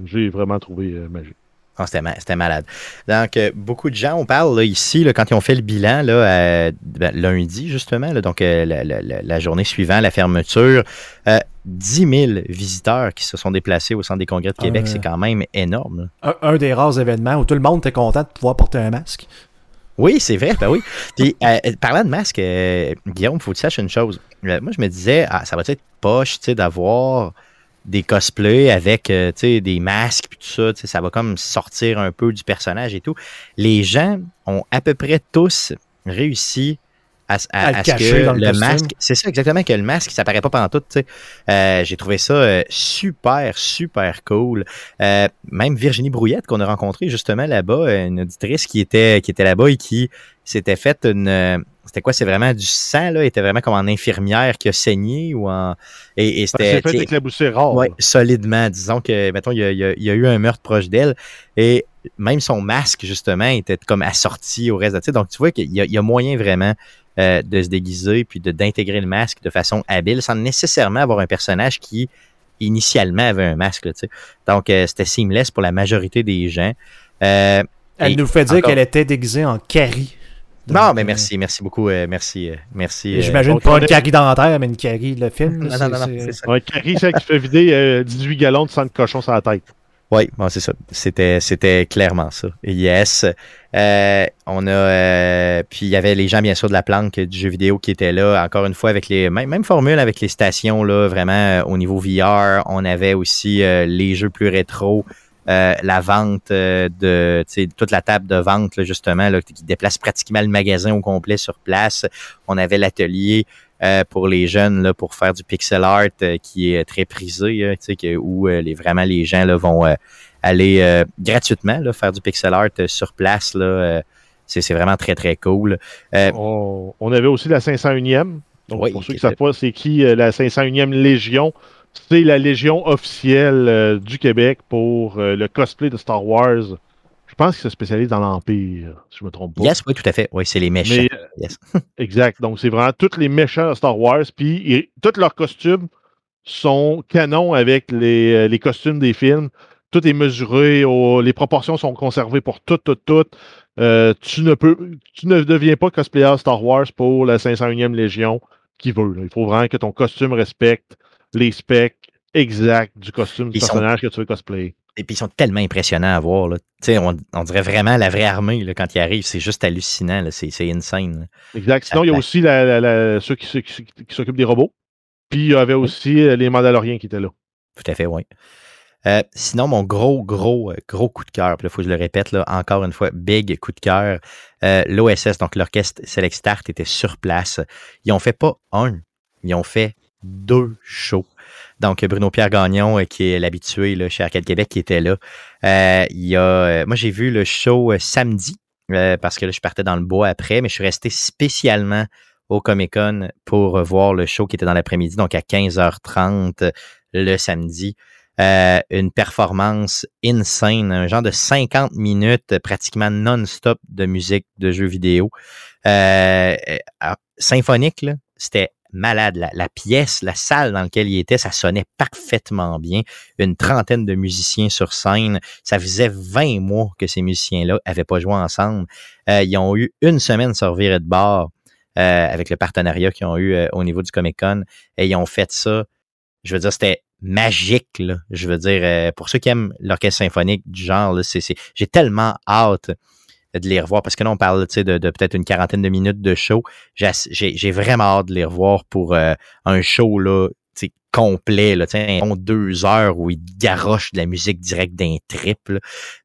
j'ai vraiment trouvé euh, magique. Ah, c'était, ma- c'était malade. Donc, euh, beaucoup de gens, on parle là, ici, là, quand ils ont fait le bilan là, euh, ben, lundi, justement, là, donc euh, la, la- la- la journée suivant, la fermeture, euh, 10 000 visiteurs qui se sont déplacés au Centre des congrès de Québec, Ah, c'est quand même énorme. un des rares événements où tout le monde était content de pouvoir porter un masque. Oui, c'est vrai, ben oui. Puis, euh, parlant de masque, euh, Guillaume, faut que tu saches une chose. Euh, moi, je me disais, ah, ça va être poche, tu sais, d'avoir des cosplays avec, euh, tu sais, des masques puis tout ça, tu sais, ça va comme sortir un peu du personnage et tout. Les gens ont à peu près tous réussi à, à- À ce cacher que le masque, c'est ça exactement que le masque, ça paraît pas pendant tout, tu sais. Euh, J'ai trouvé ça euh, super, super cool. Euh, même Virginie Brouillette qu'on a rencontrée justement là-bas, euh, une auditrice qui était, qui était là-bas et qui s'était faite une. euh, C'était quoi? C'est vraiment du sang, là? Elle était vraiment comme en infirmière qui a saigné ou en. Et, et Ça c'était. s'est fait sais, éclabousser rare. Ouais, là. solidement. Disons que, mettons, il y a, il y a- il y a eu un meurtre proche d'elle et même son masque, justement, était comme assorti au reste de tu sais, Donc, tu vois qu'il y, a- il y a moyen vraiment euh, de se déguiser puis de- d'intégrer le masque de façon habile sans nécessairement avoir un personnage qui, initialement, avait un masque. là, tu sais. Donc, euh, c'était seamless pour la majorité des gens. Euh, Elle nous fait dire encore- qu'elle était déguisée en Carrie. non, mais euh, merci, merci beaucoup. euh, merci, euh, merci. euh, J'imagine pas une Carrie dentaire, mais une Carrie, le film. non, non, non, c'est- ça. Carrie, celle qui fait vider euh, 18 gallons de sang de cochon sur la tête. Oui, bon, c'est ça. C'était, c'était clairement ça. Yes. Euh, on a. euh, puis il y avait les gens, bien sûr, de la planque du jeu vidéo qui étaient là, encore une fois, avec les mêmes, mêmes formules avec les stations, là, vraiment euh, au niveau VR. On avait aussi les jeux plus rétro. la vente de toute la table de vente là, justement là, qui déplace pratiquement le magasin au complet sur place. On avait l'atelier euh, pour les jeunes là, pour faire du pixel art euh, qui est très prisé, euh, tu sais, que, où euh, les, vraiment les gens là, vont aller gratuitement là, faire du pixel art sur place. Là, c'est, vraiment très très cool. On, on avait aussi la 501e. Donc, Oui, pour ceux qui ne savent pas, c'est qui la 501e Légion? C'est la Légion officielle du Québec pour le cosplay de Star Wars. Je pense qu'ils se spécialisent dans l'Empire, si je me trompe pas. yes, oui, tout à fait. Oui, c'est les méchants. Mais, Yes. exact. Donc, c'est vraiment tous les méchants de Star Wars. Puis, tous leurs costumes sont canons avec les, euh, les costumes des films. Tout est mesuré. les proportions sont conservées pour tout, tout, tout. Euh, tu, ne peux, tu ne deviens pas cosplayer Star Wars pour la 501e Légion qui veut. là. Il faut vraiment que ton costume respecte les specs exacts du costume du Ils sont- personnage que tu veux cosplayer. Et puis ils sont tellement impressionnants à voir. Là. On, on dirait vraiment la vraie armée là, quand ils arrivent. C'est juste hallucinant. C'est, insane. là. Exact. Sinon, il y a aussi la- la- la- ceux qui, s'occupent des robots. Puis, il y avait aussi euh, les Mandaloriens qui étaient là. Tout à fait, oui. Euh, sinon, mon gros, gros, euh, gros coup de cœur, puis il faut que je le répète, là, encore une fois, big coup de cœur. euh, L'OSS, donc l'orchestre Select Start, était sur place. Ils ont fait pas un, ils ont fait deux shows. Donc, Bruno-Pierre Gagnon, euh, qui est l'habitué là, chez Arcade Québec, qui était là. Euh, il y a, euh, moi, j'ai vu le show euh, samedi, euh, parce que là, je partais dans le bois après, mais je suis resté spécialement au Comic Con pour voir le show qui était dans l'après-midi, donc à 15h30 le samedi. Euh, une performance insane, un genre de 50 minutes pratiquement non-stop de musique de jeux vidéo. Euh, euh, symphonique, là, c'était malade. La, pièce, la salle dans laquelle il était, ça sonnait parfaitement bien. Une trentaine de musiciens sur scène. Ça faisait 20 mois que ces musiciens-là avaient pas joué ensemble. Euh, ils ont eu une semaine sur virer de bord euh, avec le partenariat qu'ils ont eu euh, au niveau du Comic-Con. Et ils ont fait ça. Je veux dire, c'était magique. Je veux dire, pour ceux qui aiment l'orchestre symphonique du genre, j'ai tellement hâte de les revoir parce que là, on parle de, de peut-être une quarantaine de minutes de show. J'ai, vraiment hâte de les revoir pour euh, un show là, complet, là, bon deux heures où ils garochent de la musique directe d'un trip. là.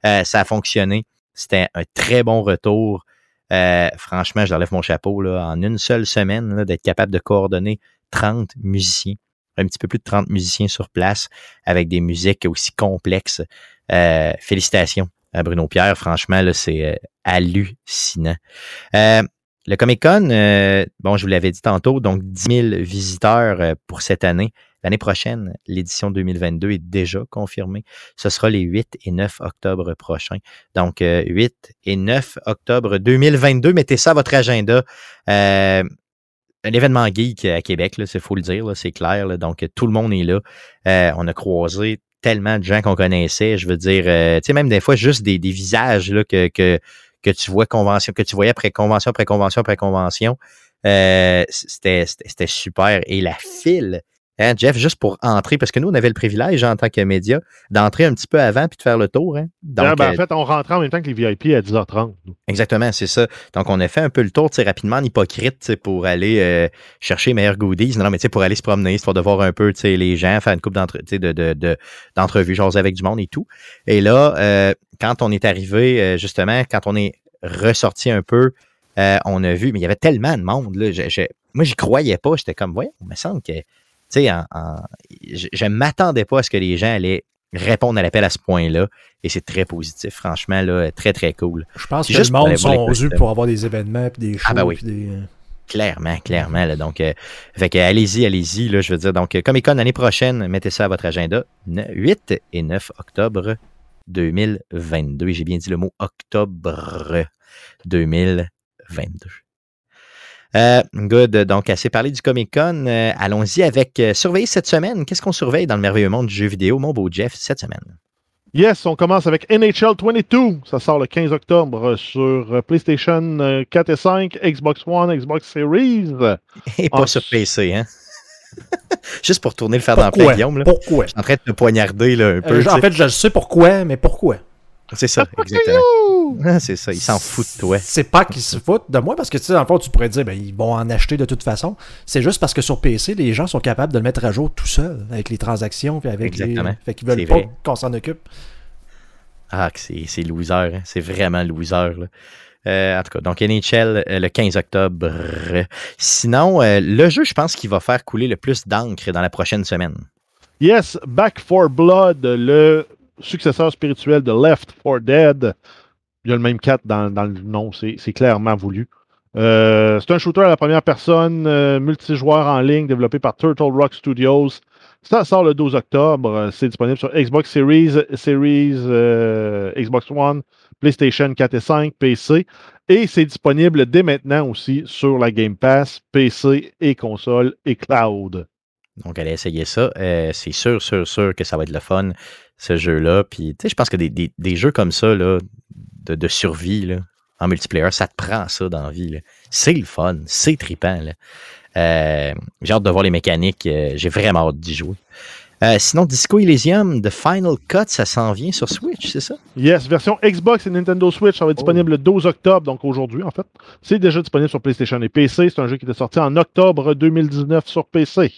Euh, ça a fonctionné. C'était un très bon retour. Euh, franchement, je leur lève mon chapeau en une seule semaine d'être capable de coordonner 30 musiciens, un petit peu plus de 30 musiciens sur place avec des musiques aussi complexes. Félicitations Bruno Pierre. Franchement, c'est euh, hallucinant. Euh, le Comic Con, euh, bon, je vous l'avais dit tantôt, donc 10 000 visiteurs pour cette année. L'année prochaine, l'édition 2022 est déjà confirmée. Ce sera les 8 et 9 octobre prochains. Donc, euh, 8 et 9 octobre 2022. Mettez ça à votre agenda. Un événement geek à Québec, il faut le dire, c'est clair. donc, tout le monde est là. On a croisé tellement de gens qu'on connaissait. Je veux dire, euh, tu sais, même des fois, juste des, visages là, que, que, que tu vois convention, que tu voyais après convention, après convention, après convention. Euh, c'était super. Et la file, hein, Jeff, juste pour entrer, parce que nous, on avait le privilège en tant que média d'entrer un petit peu avant puis de faire le tour. Hein. Donc, Ah, ben, euh, en fait, on rentrait en même temps que les VIP à 10h30. nous. Exactement, c'est ça. Donc, on a fait un peu le tour, rapidement, en hypocrite, pour aller euh, chercher les meilleurs goodies. Non, non, mais tu sais, pour aller se promener, histoire de voir un peu, les gens, faire une coupe d'entre, tu sais, de, de, de- d'entrevues, jaser avec du monde et tout. Et là, euh, quand on est arrivé, euh, justement, quand on est ressorti un peu, euh, on a vu, mais il y avait tellement de monde, là. Je- je- moi, j'y croyais pas. J'étais comme, voyons, il me semble que, sais, je, je m'attendais pas à ce que les gens allaient répondre à l'appel à ce point-là. Et c'est très positif, franchement, là, très, très cool. Je pense que juste le monde sont costumes. pour avoir des événements puis des shows. Ah, ben oui. puis des... euh, Clairement, clairement. Là, donc, euh, fait que allez-y, allez-y. Là, je veux dire, donc, euh, Comic Con l'année prochaine, mettez ça à votre agenda. Ne- 8 et 9 octobre 2022. Et J'ai bien dit le mot octobre 2022. Euh, good. Donc, assez parlé du Comic Con. Euh, Allons-y avec euh, surveiller cette semaine. Qu'est-ce qu'on surveille dans le merveilleux monde du jeu vidéo, mon beau Jeff, cette semaine? Yes, on commence avec NHL 22. Ça sort le 15 octobre sur euh, PlayStation euh, 4 et 5, Xbox One, Xbox Series. Et pas Ah, sur PC, hein? Juste pour tourner le fer dans plaie, Guillaume. Là. Pourquoi? Je suis en train de te poignarder là, un peu. Euh, en fait, je le sais pourquoi, mais pourquoi? C'est ça, exactement. Ah, c'est ça, il s'en fout de toi. C'est pas qu'ils se foutent de moi parce que, tu sais, en fait, tu pourrais dire, ben, ils vont en acheter de toute façon. C'est juste parce que sur PC, les gens sont capables de le mettre à jour tout seul avec les transactions puis avec Exactement. les. Fait qu'ils veulent pas qu'on s'en occupe. Ah, c'est c'est loser, hein. c'est vraiment loser. Là. Euh, en tout cas, donc NHL euh, le 15 octobre. Sinon, euh, le jeu, je pense qu'il va faire couler le plus d'encre dans la prochaine semaine. Yes, Back for Blood, le successeur spirituel de Left 4 Dead. Il y a le même 4 dans, dans le nom, c'est clairement voulu. Euh, c'est un shooter à la première personne, euh, multijoueur en ligne, développé par Turtle Rock Studios. Ça sort le 12 octobre. Euh, C'est disponible sur Xbox Series, Series, Xbox One, PlayStation 4 et 5, PC. Et c'est disponible dès maintenant aussi sur la Game Pass, PC et console et cloud. Donc, allez essayer ça. C'est sûr, sûr, sûr que ça va être le fun, ce jeu-là. Puis, tu sais, je pense que des, des- des jeux comme ça, là, de, de survie, là, en multiplayer, ça te prend ça dans la vie. C'est le fun, c'est trippant. Euh, J'ai hâte de voir les mécaniques. euh, J'ai vraiment hâte d'y jouer. Euh, sinon, Disco Elysium, The Final Cut, ça s'en vient sur Switch, c'est ça? Yes, version Xbox et Nintendo Switch, ça va être Oh. disponible le 12 octobre, donc aujourd'hui en fait. C'est déjà disponible sur PlayStation et PC. C'est un jeu qui était sorti en octobre 2019 sur PC.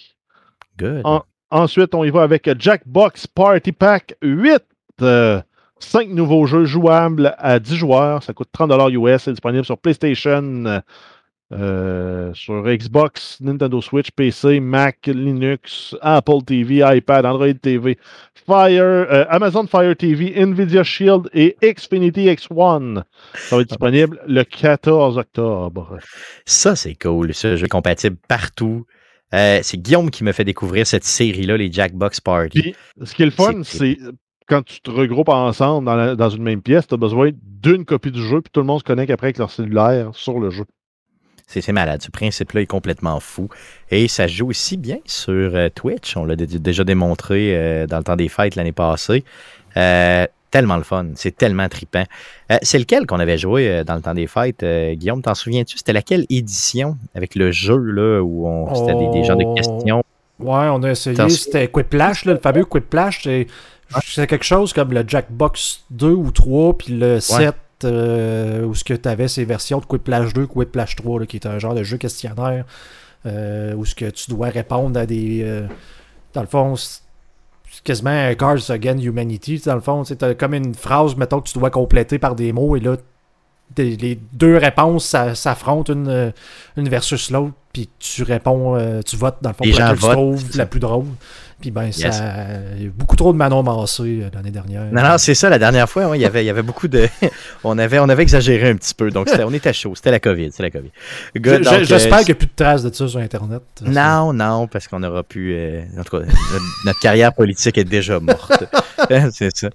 Good. En- Ensuite, on y va avec Jackbox Party Pack 8. Euh, cinq nouveaux jeux jouables à 10 joueurs. Ça coûte 30$ US. C'est disponible sur PlayStation, euh, sur Xbox, Nintendo Switch, PC, Mac, Linux, Apple TV, iPad, Android TV, Fire, euh, Amazon Fire TV, Nvidia Shield et Xfinity X1. Ça va être disponible le 14 octobre. Ça, c'est cool. Ce jeu est compatible partout. Euh, c'est Guillaume qui me fait découvrir cette série-là, les Jackbox Party. Puis, ce qui est le fun, C'est- c'est quand tu te regroupes ensemble dans, la- dans une même pièce, tu as besoin d'une copie du jeu, puis tout le monde se connecte après avec leur cellulaire sur le jeu. C'est malade. Ce principe-là est complètement fou. Et ça joue aussi bien sur euh, Twitch. On l'a déjà démontré euh, dans le temps des fêtes l'année passée. Euh, tellement le fun. C'est tellement trippant. c'est lequel qu'on avait joué dans le temps des fêtes? Guillaume, t'en souviens-tu? C'était laquelle édition avec le jeu là, où on, c'était des, des, genres de questions? Ouais, on a essayé. C'était Quiplash, là, le fameux Quiplash. C'est, quelque chose comme le Jackbox 2 ou 3, puis le 7 euh, où ce que tu avais ces versions de Quiplash 2, Quiplash 3, qui est un genre de jeu questionnaire euh, où ce que tu dois répondre à des. Euh, dans le fond, c'est quasiment un Cars Again Humanity. Dans le fond, c'est comme une phrase, mettons, que tu dois compléter par des mots, et là, les deux réponses s'affrontent une, une versus l'autre, puis tu réponds, tu votes dans le fond pour tu trouves la plus drôle. Puis ben, ça, il y a eu beaucoup trop de Manon Massé euh, l'année dernière. Non, non, c'est ça, la dernière fois, il, y avait, il y avait beaucoup de. on, avait, on avait exagéré un petit peu. Donc, on était chaud. C'était la COVID. C'est la COVID. J'espère qu'il n'y a plus de traces de ça sur Internet. Non, non, parce qu'on aura pu. Euh, en tout cas, notre, carrière politique est déjà morte. c'est ça.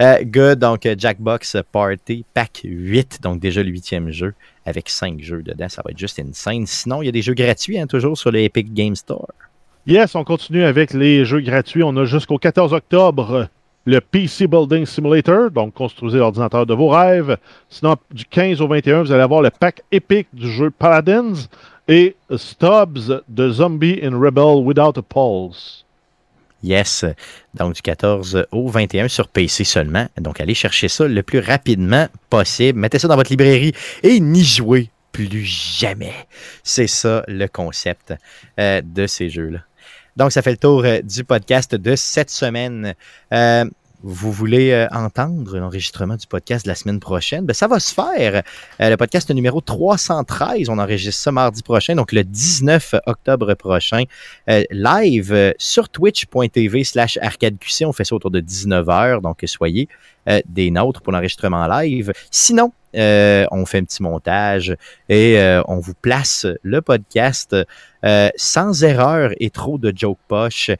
Euh, good, donc Jackbox Party, pack 8, donc déjà le huitième jeu, avec 5 jeux dedans. Ça va être juste une scène. Sinon, il y a des jeux gratuits, hein, toujours sur le Epic Game Store. Yes, on continue avec les jeux gratuits. On a jusqu'au 14 octobre le PC Building Simulator, donc construisez l'ordinateur de vos rêves. Sinon, du 15 au 21, vous allez avoir le pack épique du jeu Paladins et Stubbs de Zombie in Rebel Without a Pulse. Yes, donc du 14 au 21 sur PC seulement. Donc allez chercher ça le plus rapidement possible. Mettez ça dans votre librairie et n'y jouez plus jamais. C'est ça le concept euh, de ces jeux-là. Donc, ça fait le tour euh, du podcast de cette semaine. Euh, vous voulez euh, entendre l'enregistrement du podcast de la semaine prochaine, ben, ça va se faire. le podcast numéro 313, on enregistre ça mardi prochain, donc le 19 octobre prochain, live sur twitch.tv slash arcadeqc. On fait ça autour de 19h, donc soyez des nôtres pour l'enregistrement live. Sinon, euh, on fait un petit montage et euh, on vous place le podcast euh, sans erreur et trop de joke poche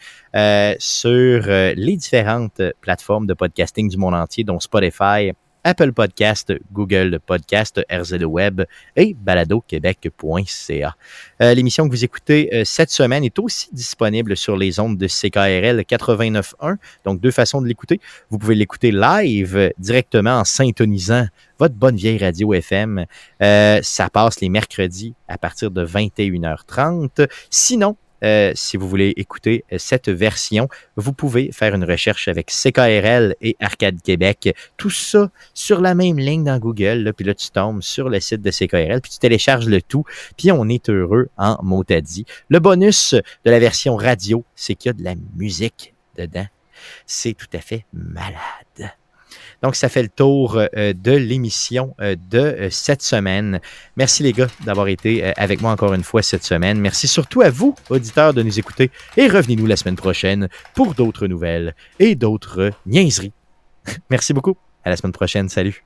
sur les différentes plateformes de podcasting du monde entier, dont Spotify, Apple Podcast, Google Podcast, RZWeb Web et baladoquebec.ca. Euh, l'émission que vous écoutez euh, cette semaine est aussi disponible sur les ondes de CKRL 89.1, donc deux façons de l'écouter. Vous pouvez l'écouter live directement en syntonisant votre bonne vieille radio FM. Euh, ça passe les mercredis à partir de 21h30. Sinon, euh, si vous voulez écouter euh, cette version, vous pouvez faire une recherche avec CKRL et Arcade Québec. Tout ça sur la même ligne dans Google. puis là, tu tombes sur le site de CKRL, puis tu télécharges le tout, puis on est heureux en motadie. Le bonus de la version radio, c'est qu'il y a de la musique dedans. C'est tout à fait malade. Donc, ça fait le tour euh, de l'émission euh, de euh, cette semaine. Merci les gars d'avoir été avec moi encore une fois cette semaine. Merci surtout à vous, auditeurs, de nous écouter. Et revenez-nous la semaine prochaine pour d'autres nouvelles et d'autres niaiseries. Merci beaucoup. À la semaine prochaine. Salut.